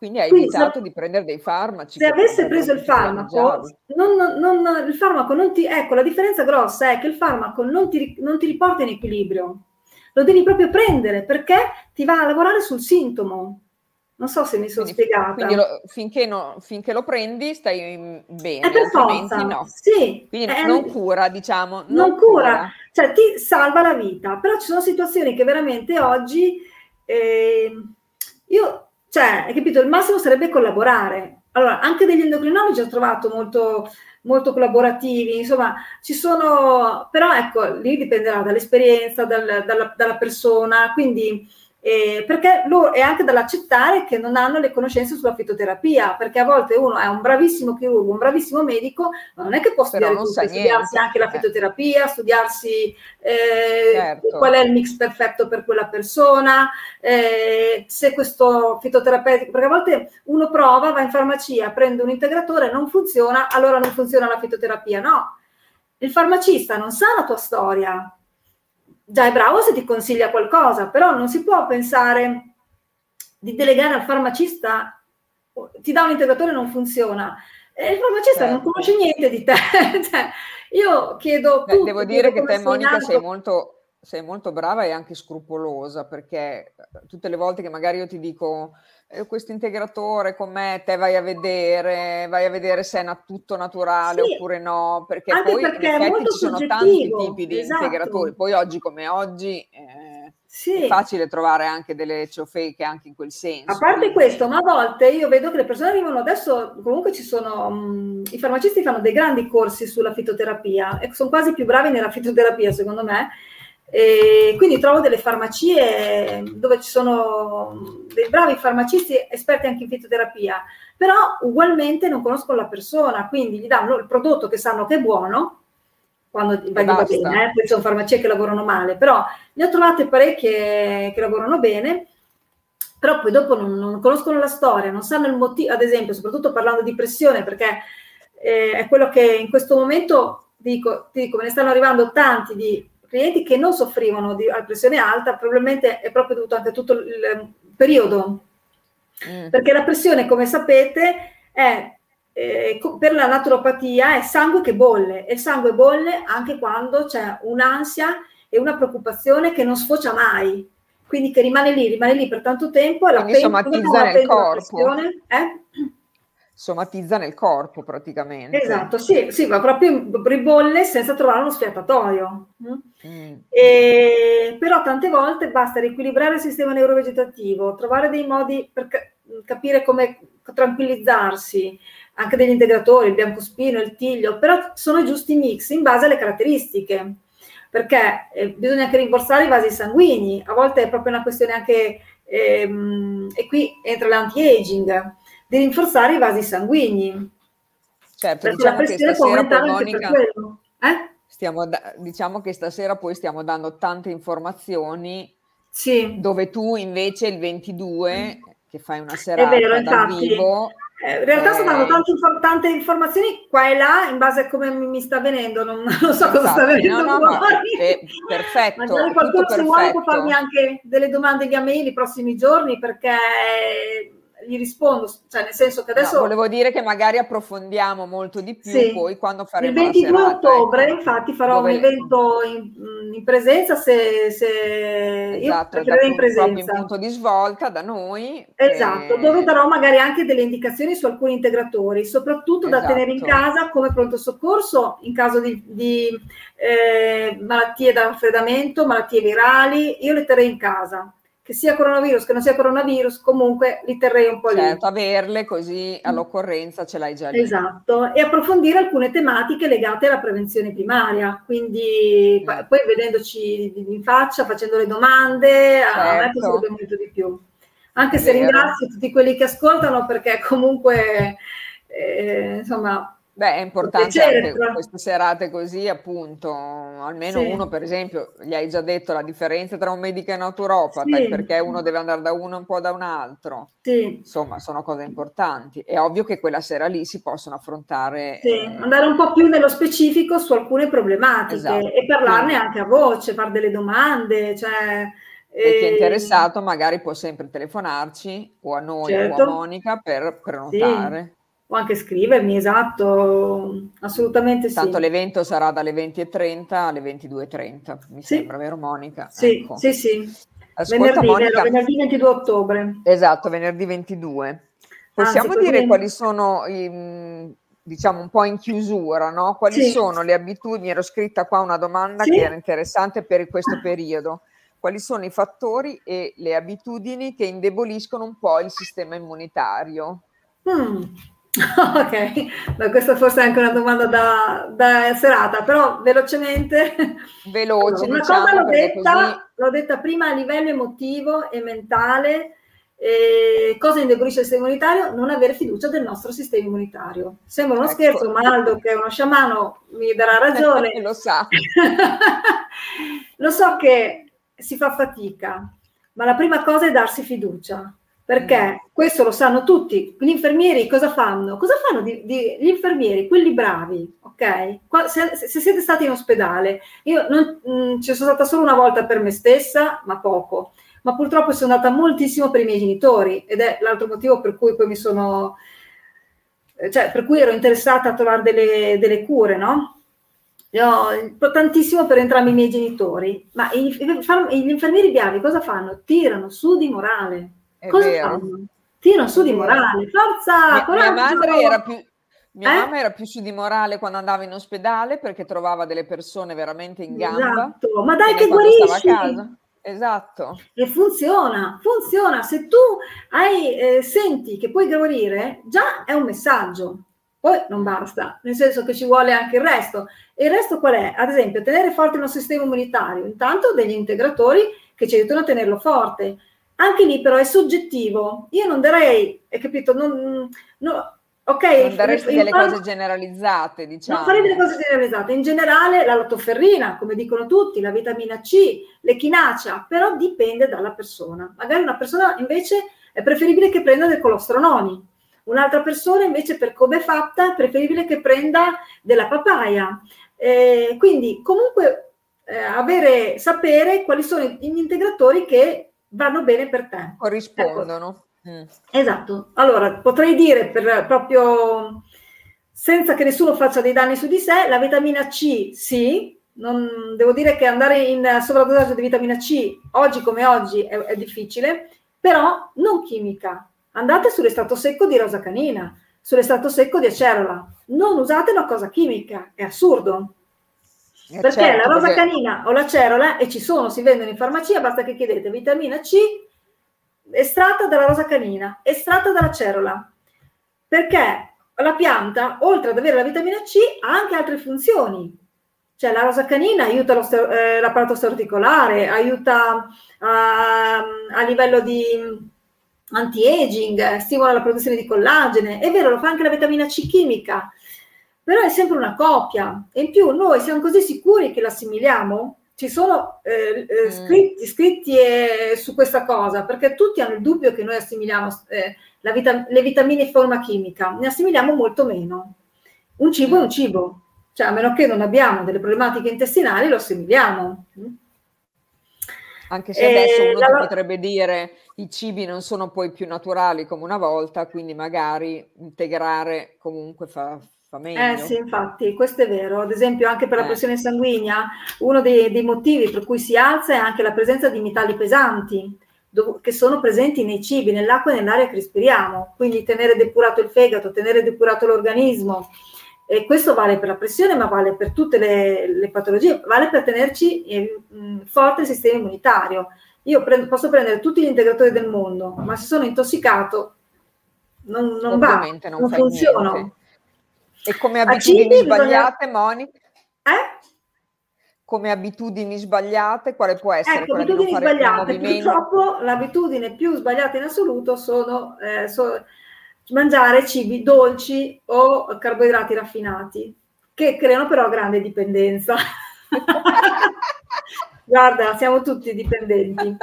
Quindi hai Quindi, evitato se, di prendere dei farmaci. Se avesse preso il farmaco, non, non, non, il farmaco non ti... Ecco, la differenza grossa è che il farmaco non ti, non ti riporta in equilibrio. Lo devi proprio prendere perché ti va a lavorare sul sintomo. Non so se mi sono quindi, spiegata. Quindi lo, finché, no, finché, lo prendi stai bene, è per forza. no. Sì, quindi è, non cura, diciamo. Non, non cura. cura. cioè ti salva la vita. Però ci sono situazioni che veramente oggi... Eh, io cioè, hai capito? Il massimo sarebbe collaborare. Allora, anche degli endocrinologi ho trovato molto, molto collaborativi, insomma, ci sono, però ecco, lì dipenderà dall'esperienza, dal, dalla, dalla persona, quindi eh, perché loro è anche dall'accettare che non hanno le conoscenze sulla fitoterapia, perché a volte uno è un bravissimo chirurgo, un bravissimo medico, ma non è che può studiare tutto, studiarsi anche la eh. fitoterapia, studiarsi eh, certo. qual è il mix perfetto per quella persona, eh, se questo fitoterapeutico, perché a volte uno prova, va in farmacia, prende un integratore, non funziona, allora non funziona la fitoterapia, no. Il farmacista non sa la tua storia, già è bravo se ti consiglia qualcosa, però non si può pensare di delegare al farmacista, ti dà un integratore e non funziona. E il farmacista certo. non conosce niente di te. [laughs] cioè, io chiedo... Beh, devo dire che te, Monica, sei molto, sei molto brava e anche scrupolosa, perché tutte le volte che magari io ti dico eh, questo integratore con me, te vai a vedere, vai a vedere se è na- tutto naturale sì, oppure no, perché poi perché in effetti ci sono tanti tipi di esatto. integratori, poi oggi come oggi eh, sì. è facile trovare anche delle ciofeche anche in quel senso. A parte quindi... questo, ma a volte io vedo che le persone arrivano adesso, comunque ci sono, mh, i farmacisti fanno dei grandi corsi sulla fitoterapia e sono quasi più bravi nella fitoterapia secondo me, e quindi trovo delle farmacie dove ci sono dei bravi farmacisti esperti anche in fitoterapia, però ugualmente non conoscono la persona, quindi gli danno il prodotto che sanno che è buono, quando va, bene, eh? poi sono farmacie che lavorano male, però ne ho trovate parecchie che lavorano bene, però poi dopo non, non conoscono la storia, non sanno il motivo, ad esempio, soprattutto parlando di pressione, perché eh, è quello che in questo momento dico, ti dico, me ne stanno arrivando tanti di clienti che non soffrivano di pressione alta, probabilmente è proprio dovuto anche a tutto il periodo. Mm. Perché la pressione, come sapete, è eh, per la naturopatia è sangue che bolle e il sangue bolle anche quando c'è un'ansia e una preoccupazione che non sfocia mai, quindi che rimane lì, rimane lì per tanto tempo e la pentola, somatizza nel corpo. Eh? Somatizza nel corpo praticamente. Esatto, sì, sì, va proprio ribolle senza trovare uno sfiatatoio. Mm. E, però tante volte basta riequilibrare il sistema neurovegetativo, trovare dei modi per ca- capire come tranquillizzarsi, anche degli integratori, il biancospino, il tiglio, però sono i giusti mix in base alle caratteristiche, perché eh, bisogna anche rinforzare i vasi sanguigni, a volte è proprio una questione anche, ehm, e qui entra l'anti-aging, di rinforzare i vasi sanguigni. Certo, diciamo che stasera poi Monica, eh? stiamo da, diciamo che stasera poi stiamo dando tante informazioni sì. dove tu invece il 22 che fai una serata È vero, infatti. vivo. Eh, in realtà eh, sto dando tante, tante, informazioni qua e là in base a come mi, sta venendo, non, non so cosa sta venendo no, no, eh, perfetto. Magari qualcuno se vuole può farmi anche delle domande via mail i prossimi giorni perché gli rispondo, cioè nel senso che adesso... No, volevo dire che magari approfondiamo molto di più sì. poi quando faremo Il 22 serata, ottobre ecco. infatti farò Dove... un evento in, in presenza se, se... Esatto, io preferirei in presenza. in punto di svolta da noi. Esatto, e... dove darò magari anche delle indicazioni su alcuni integratori, soprattutto esatto. da tenere in casa come pronto soccorso in caso di, di eh, malattie da raffreddamento, malattie virali, io le terrei in casa che sia coronavirus, che non sia coronavirus, comunque li terrei un po' lì. Certo, averle così all'occorrenza ce l'hai già lì. Esatto, e approfondire alcune tematiche legate alla prevenzione primaria, quindi mm. poi vedendoci in faccia, facendo le domande, certo. a me certo. piacerebbe molto di più. Anche È se vero. ringrazio tutti quelli che ascoltano perché comunque, eh, insomma, Beh, è importante anche queste serate così, appunto, almeno sì. uno per esempio, gli hai già detto la differenza tra un medico e un naturopata, sì. perché uno deve andare da uno e un po' da un altro. Sì. Insomma, sono cose importanti. È ovvio che quella sera lì si possono affrontare... Sì, eh, andare un po' più nello specifico su alcune problematiche esatto. e parlarne anche a voce, fare delle domande, cioè... E chi è interessato magari può sempre telefonarci o a noi certo. o a certo. Monica per prenotare o anche scrivermi, esatto, assolutamente sì. Tanto l'evento sarà dalle 20.30 alle 22.30, mi sì. sembra, vero Monica? Sì, ecco. sì, sì. Ascolta, venerdì, Monica, venerdì 22 ottobre. Esatto, venerdì 22. Possiamo Anzi, dire quali sono i, diciamo un po' in chiusura, no? Quali sì. sono le abitudini? Ero scritta qua una domanda sì. che era interessante per questo periodo. Quali sono i fattori e le abitudini che indeboliscono un po' il sistema immunitario? Mm. [laughs] Ok, ma questa forse è anche una domanda da, da serata, però velocemente. Veloce, allora, una diciamo, cosa l'ho detta, così... l'ho detta prima a livello emotivo e mentale. Eh, cosa indebolisce il sistema immunitario? Non avere fiducia del nostro sistema immunitario. Sembra uno ecco. scherzo, ma Aldo, che è uno sciamano, mi darà ragione. [laughs] Lo sa. [laughs] Lo so che si fa fatica, ma la prima cosa è darsi fiducia perché questo lo sanno tutti. Gli infermieri cosa fanno? Cosa fanno di, di, gli infermieri, quelli bravi, ok? Se, se, siete stati in ospedale, io non, mh, mm, ci sono stata solo una volta per me stessa, ma poco, ma purtroppo sono andata moltissimo per i miei genitori ed è l'altro motivo per cui poi mi sono, cioè per cui ero interessata a trovare delle, delle cure, no? Io, tantissimo per entrambi i miei genitori, ma gli, gli infermieri bravi cosa fanno? Tirano su di morale è Cosa vero. fanno? Tirano su di morale, forza! Mia, mia madre era più, mia eh? mamma era più su di morale quando andava in ospedale perché trovava delle persone veramente in gamba. Esatto, ma dai che guarisci! Esatto. E funziona, funziona. Se tu hai, eh, senti che puoi guarire, già è un messaggio. Poi non basta, nel senso che ci vuole anche il resto. E il resto qual è? Ad esempio, tenere forte il nostro sistema immunitario. Intanto degli integratori che ci aiutano a tenerlo forte. Anche lì però è soggettivo. Io non darei, hai capito? Non, no, ok. Non daresti delle cose generalizzate, diciamo. Non farei delle cose generalizzate. In generale la lottoferrina, come dicono tutti, la vitamina C, l'echinacea, però dipende dalla persona. Magari una persona invece è preferibile che prenda del colostrononi. Un'altra persona invece per come è fatta è preferibile che prenda della papaya. Eh, quindi comunque eh, avere, sapere quali sono gli integratori che vanno bene per te. Corrispondono. Mm. Esatto. Allora, potrei dire per proprio senza che nessuno faccia dei danni su di sé, la vitamina C sì, non, devo dire che andare in sovradosaggio di vitamina C oggi come oggi è, è difficile, però non chimica. Andate sull'estratto secco di rosa canina, sull'estratto secco di acerola. Non usate una cosa chimica, è assurdo. Eh, Perché certo, la rosa perché... canina o la cerola, e ci sono, si vendono in farmacia, basta che chiedete vitamina C estratta dalla rosa canina, estratta dalla cerola. Perché la pianta, oltre ad avere la vitamina C, ha anche altre funzioni. Cioè la rosa canina aiuta lo, eh, l'apparato stereoticolare, aiuta a, a livello di anti-aging, stimola la produzione di collagene. È vero, lo fa anche la vitamina C chimica però è sempre una coppia e in più noi siamo così sicuri che l'assimiliamo, ci sono eh, eh, mm. scritti, scritti eh, su questa cosa, perché tutti hanno il dubbio che noi assimiliamo eh, vita- le vitamine in forma chimica, ne assimiliamo molto meno. Un cibo è un cibo, cioè a meno che non abbiamo delle problematiche intestinali lo assimiliamo. Anche se adesso uno la... potrebbe dire i cibi non sono poi più naturali come una volta, quindi magari integrare comunque fa, fa eh, meglio. Eh sì, infatti, questo è vero. Ad esempio, anche per la eh. pressione sanguigna, uno dei, dei, motivi per cui si alza è anche la presenza di metalli pesanti dov- che sono presenti nei cibi, nell'acqua e nell'aria che respiriamo. Quindi tenere depurato il fegato, tenere depurato l'organismo. E questo vale per la pressione, ma vale per tutte le, le patologie, vale per tenerci eh, forte il sistema immunitario. Io prendo, posso prendere tutti gli integratori del mondo, ma se sono intossicato non, non va, non, non funziona. Niente. E come abitudini sbagliate, bisogna... Monica? Eh? Come abitudini sbagliate, quale può essere? Ecco, abitudini sbagliate, purtroppo l'abitudine più sbagliata in assoluto sono, eh, so, mangiare cibi dolci o carboidrati raffinati, che creano però grande dipendenza. [laughs] Guarda, siamo tutti dipendenti.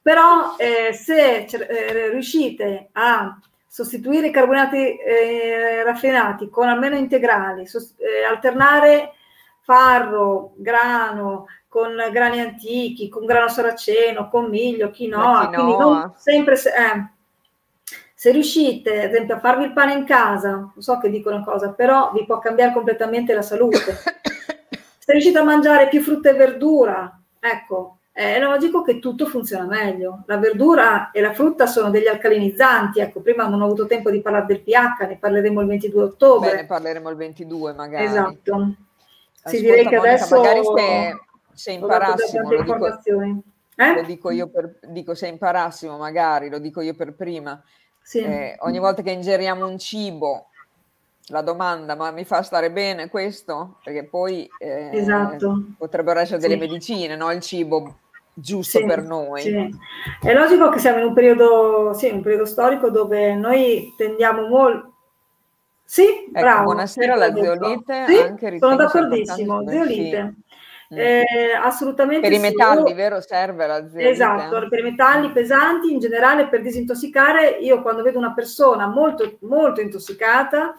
Però eh, se eh, riuscite a sostituire i carbonati eh, raffinati con almeno integrali, sost- eh, alternare farro, grano con grani antichi, con grano saraceno, con miglio, quinoa, quinoa. quindi non sempre se, eh, se riuscite, ad esempio, a farvi il pane in casa, non so che dico una cosa, però vi può cambiare completamente la salute. [coughs] Se riuscite a mangiare più frutta e verdura, ecco, è logico che tutto funziona meglio. La verdura e la frutta sono degli alcalinizzanti. Ecco, prima non ho avuto tempo di parlare del pH, ne parleremo il 22 ottobre. Beh, ne parleremo il 22 magari. Esatto. Sì, direi che adesso magari se, se imparassimo, lo dico, eh? lo dico io per, dico se imparassimo magari, lo dico io per prima, sì. eh, ogni volta che ingeriamo un cibo la domanda, ma mi fa stare bene questo? Perché poi eh, esatto. potrebbero essere delle sì. medicine, no? Il cibo giusto sì, per noi. Sì. È logico che siamo in un periodo, sì, un periodo storico dove noi tendiamo molto. Sì, ecco, bravo. Buonasera, la zeolite. Sì, anche sono d'accordissimo, zeolite. Sì. Eh, assolutamente per i metalli, vero? Serve la zeolite. Esatto, per i metalli pesanti in generale per disintossicare. Io quando vedo una persona molto, molto intossicata,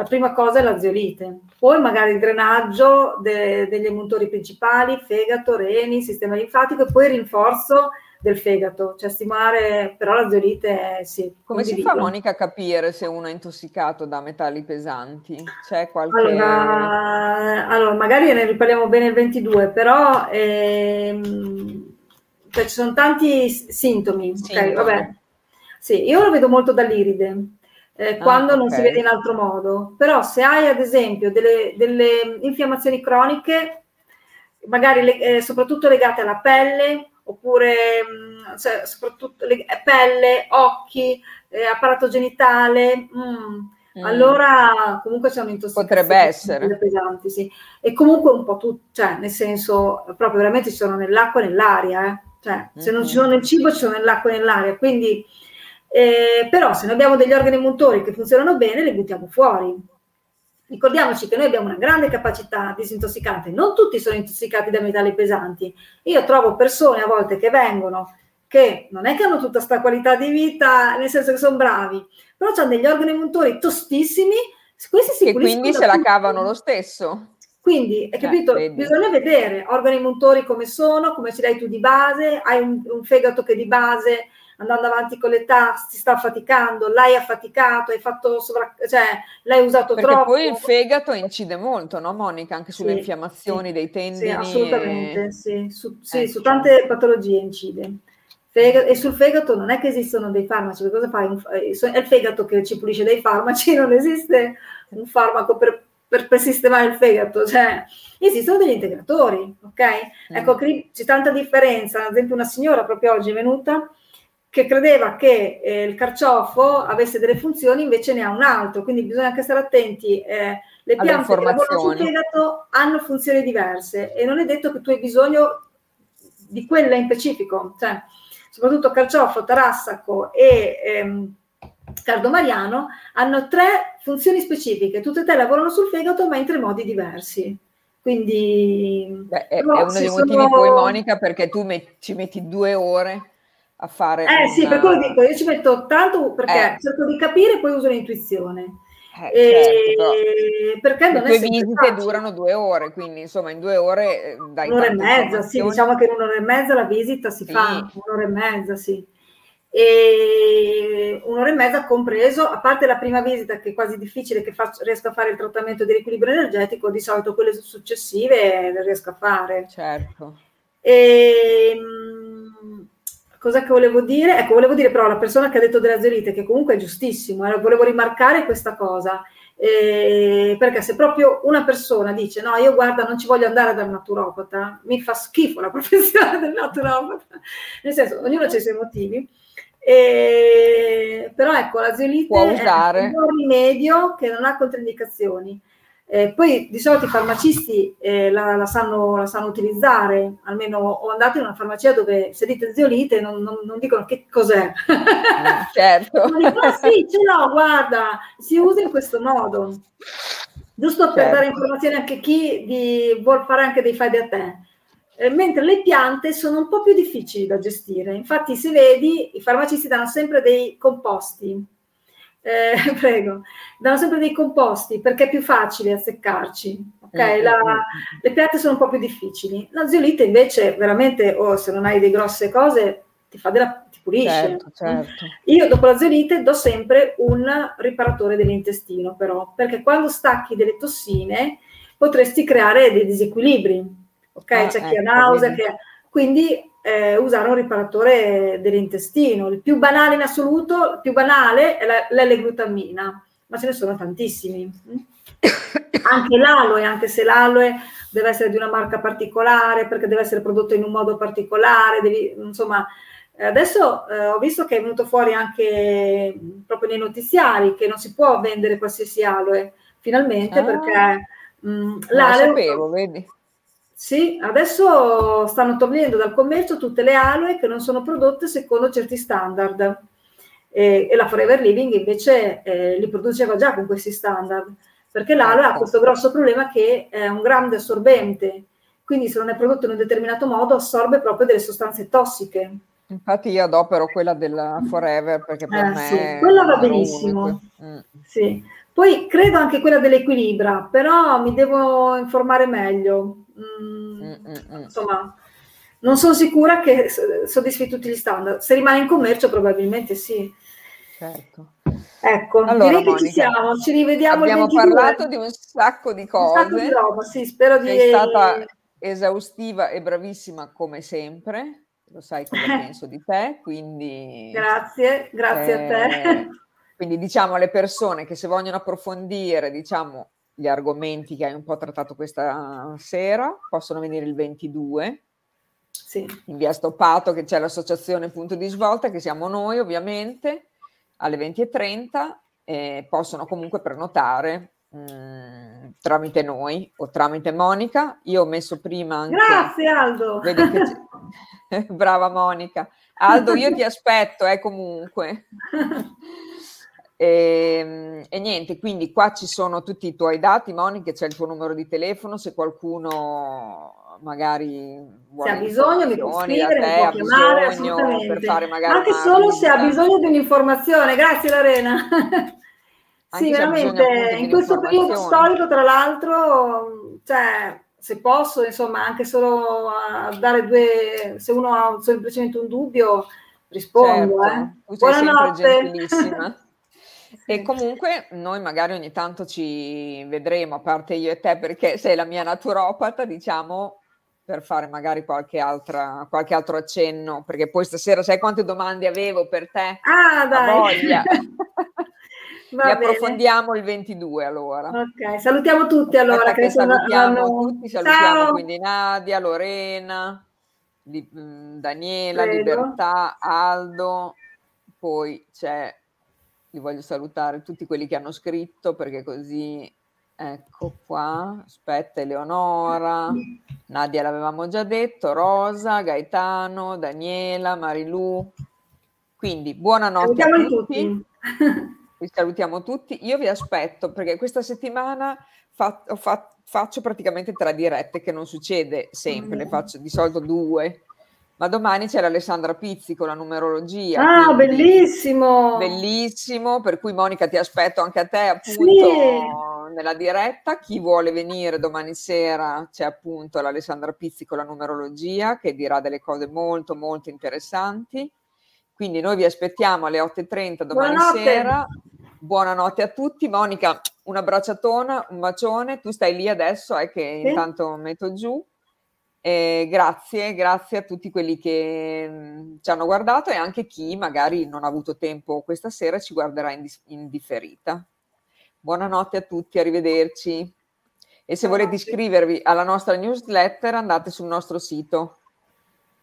la prima cosa è la zeolite, poi magari il drenaggio de- degli emuntori principali, fegato, reni, sistema linfatico e poi il rinforzo del fegato, cioè stimolare però la zeolite sì. Come si fa Monica a capire se uno è intossicato da metalli pesanti? C'è qualche... Allora, allora magari ne riparliamo bene il 22, però ehm, cioè, ci sono tanti sintomi. sintomi. Okay, vabbè. Sì, io lo vedo molto dall'iride eh, ah, quando okay. non si vede in altro modo. Però se hai ad esempio delle, delle infiammazioni croniche, magari le, eh, soprattutto legate alla pelle, oppure mh, mm, cioè, soprattutto le, pelle, occhi, eh, apparato genitale, mh, mm. allora comunque c'è un'intossicazione. Potrebbe essere. Pesanti, sì. E comunque un po' tutto, cioè nel senso, proprio veramente ci sono nell'acqua e nell'aria, eh. cioè se non ci sono nel cibo ci sono nell'acqua e nell'aria, quindi eh, però se noi abbiamo degli organi motori che funzionano bene, li buttiamo fuori. Ricordiamoci che noi abbiamo una grande capacità disintossicante, non tutti sono intossicati da metalli pesanti. Io trovo persone a volte che vengono che non è che hanno tutta questa qualità di vita, nel senso che sono bravi, però hanno degli organi motori tostissimi, questi si E quindi se la cavano lo stesso. Quindi, hai capito? Eh, Bisogna vedere organi motori come sono, come ce l'hai tu di base, hai un, un fegato che di base andando avanti con l'età si sta affaticando, l'hai affaticato, hai fatto sovra... cioè l'hai usato Perché troppo. poi il fegato incide molto, no Monica? Anche sulle sì, infiammazioni sì, dei tendini. Sì, assolutamente, e... sì, su, sì, ecco. su tante patologie incide. Fegato, e sul fegato non è che esistono dei farmaci, cosa fai? È il fegato che ci pulisce dai farmaci, [laughs] non esiste un farmaco per, per, per sistemare il fegato, cioè esistono degli integratori, ok? Mm. Ecco, c'è tanta differenza, ad esempio una signora proprio oggi è venuta che credeva che eh, il carciofo avesse delle funzioni, invece ne ha un altro, quindi bisogna anche stare attenti. Eh, le piante che lavorano sul fegato hanno funzioni diverse e non è detto che tu hai bisogno di quella in specifico, cioè, soprattutto carciofo, tarassaco e ehm, cardomariano hanno tre funzioni specifiche, tutte e tre lavorano sul fegato ma in tre modi diversi. Quindi Beh, è, è, uno dei motivi sono... poi, Monica, perché tu met- ci metti due ore a fare. Eh una... sì, per quello dico, io ci metto tanto perché eh. cerco di capire e poi uso l'intuizione. Eh, certo, perché non le tue visite facile. durano due ore, quindi insomma in due ore eh, dai un'ora e mezza, sì, diciamo che in un'ora e mezza la visita si sì. fa, un'ora e mezza, sì e un'ora e mezza compreso, a parte la prima visita che è quasi difficile che faccio, riesco a fare il trattamento di riequilibrio energetico, di solito quelle successive le riesco a fare. Certo. E, ehm, cosa che volevo dire? Ecco, volevo dire però alla persona che ha detto della zeolite, che comunque è giustissimo, eh, volevo rimarcare questa cosa. Eh, perché se proprio una persona dice no, io guarda, non ci voglio andare dal naturopata, mi fa schifo la [laughs] professione del naturopata, nel senso, ognuno ha i suoi motivi, e, però ecco, la zeolite è un rimedio che non ha controindicazioni. Eh, poi di solito i farmacisti eh, la, la, sanno, la, sanno, utilizzare, almeno ho andato in una farmacia dove se dite zeolite non, non, non dicono che cos'è. Mm, [laughs] certo. dico, ah, sì, ce l'ho, guarda, si usa in questo modo. Giusto per certo. dare informazioni anche a chi di, vuol fare anche dei fai da te. Eh, mentre le piante sono un po' più difficili da gestire. Infatti, se vedi, i farmacisti danno sempre dei composti. Eh, [laughs] prego, danno sempre dei composti perché è più facile azzeccarci. Okay? La, le piante sono un po' più difficili. La zeolite invece, veramente, o oh, se non hai delle grosse cose, ti fa della, ti pulisce. Certo, certo. Io dopo la zeolite do sempre un riparatore dell'intestino, però, perché quando stacchi delle tossine potresti creare dei disequilibri ok? Ah, C'è chi ha ecco, nausea, che... quindi eh, usare un riparatore dell'intestino. Il più banale in assoluto, il più banale è la, l'L-glutamina, ma ce ne sono tantissimi. [coughs] anche l'aloe, anche se l'aloe deve essere di una marca particolare, perché deve essere prodotto in un modo particolare, devi, insomma, adesso eh, ho visto che è venuto fuori anche proprio nei notiziari che non si può vendere qualsiasi aloe, finalmente, ah, perché mh, mm, l'aloe... sapevo, vedi sì, adesso stanno togliendo dal commercio tutte le aloe che non sono prodotte secondo certi standard e, e la Forever Living invece eh, li produceva già con questi standard, perché l'aloe ha questo grosso problema che è un grande assorbente, quindi se non è prodotto in un determinato modo assorbe proprio delle sostanze tossiche. Infatti io adopero quella della Forever perché per eh, me sì, quella va benissimo. Mm. Sì. Poi credo anche quella dell'equilibra, però mi devo informare meglio. Mm, mm, mm, mm. insomma, non sono sicura che soddisfi tutti gli standard. Se rimane in commercio, probabilmente sì. Certo. Ecco, allora, direi Monica, che ci siamo, ci rivediamo Abbiamo parlato di un sacco di cose. Sacco di roba, sì, spero di... Sei stata esaustiva e bravissima come sempre, lo sai cosa [laughs] penso di te, quindi... Grazie, grazie eh, a te. Eh, quindi diciamo alle persone che se vogliono approfondire, diciamo, gli argomenti che hai un po' trattato questa sera, possono venire il 22 sì. in via Stoppato che c'è l'associazione Punto di Svolta, che siamo noi ovviamente, alle 20.30 e possono comunque prenotare mh, mm, tramite noi o tramite Monica. Io ho messo prima anche... Grazie Aldo! [laughs] Brava Monica. Aldo, io ti aspetto, eh, comunque. [laughs] E, ehm, e, niente, quindi qua ci sono tutti i tuoi dati, Monica, c'è il tuo numero di telefono, se qualcuno magari vuole se ha bisogno mi può scrivere, te, mi può chiamare assolutamente. Anche solo se ha bisogno di un'informazione, grazie Lorena. [laughs] sì, veramente, in questo periodo storico, tra l'altro, cioè, se posso, insomma, anche solo a dare due, se uno ha semplicemente un dubbio, rispondo. Certo, eh. Buonanotte. [laughs] E comunque noi magari ogni tanto ci vedremo, a parte io e te, perché sei la mia naturopata, diciamo, per fare magari qualche, altra, qualche altro accenno, perché poi stasera sai quante domande avevo per te? Ah, dai! Voglia. [laughs] Va e approfondiamo il 22 allora. Ok, salutiamo tutti allora. Che salutiamo sono... tutti, salutiamo Ciao. quindi Nadia, Lorena, di, Daniela, Prego. Libertà, Aldo, poi c'è li voglio salutare tutti quelli che hanno scritto perché così ecco qua aspetta Eleonora Nadia l'avevamo già detto Rosa Gaetano Daniela Marilu quindi buonanotte Salutiamo a tutti, tutti. vi salutiamo tutti io vi aspetto perché questa settimana fa- fatto faccio praticamente tre dirette, che non succede sempre, mm. ne faccio di solito due. Ma domani c'è Alessandra Pizzi con la numerologia. Ah, bellissimo! Bellissimo, per cui Monica ti aspetto anche a te appunto sì. nella diretta. Chi vuole venire domani sera c'è appunto l'Alessandra Pizzi con la numerologia che dirà delle cose molto molto interessanti. Quindi noi vi aspettiamo alle 8.30 domani Buonanotte. sera. Buonanotte a tutti. Monica, un abbracciatona, un bacione. Tu stai lì adesso, è eh, che sì. intanto metto giù. Eh, grazie, grazie a tutti quelli che mh, mm, ci hanno guardato e anche chi magari non ha avuto tempo questa sera ci guarderà in, in differita. Buonanotte a tutti, arrivederci. E se volete iscrivervi alla nostra newsletter andate sul nostro sito.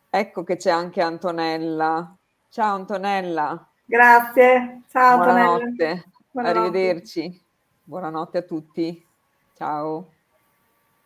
Ecco che c'è anche Antonella. Ciao Antonella. Grazie, ciao Buonanotte. Buonanotte. Arrivederci. Buonanotte a tutti. Ciao.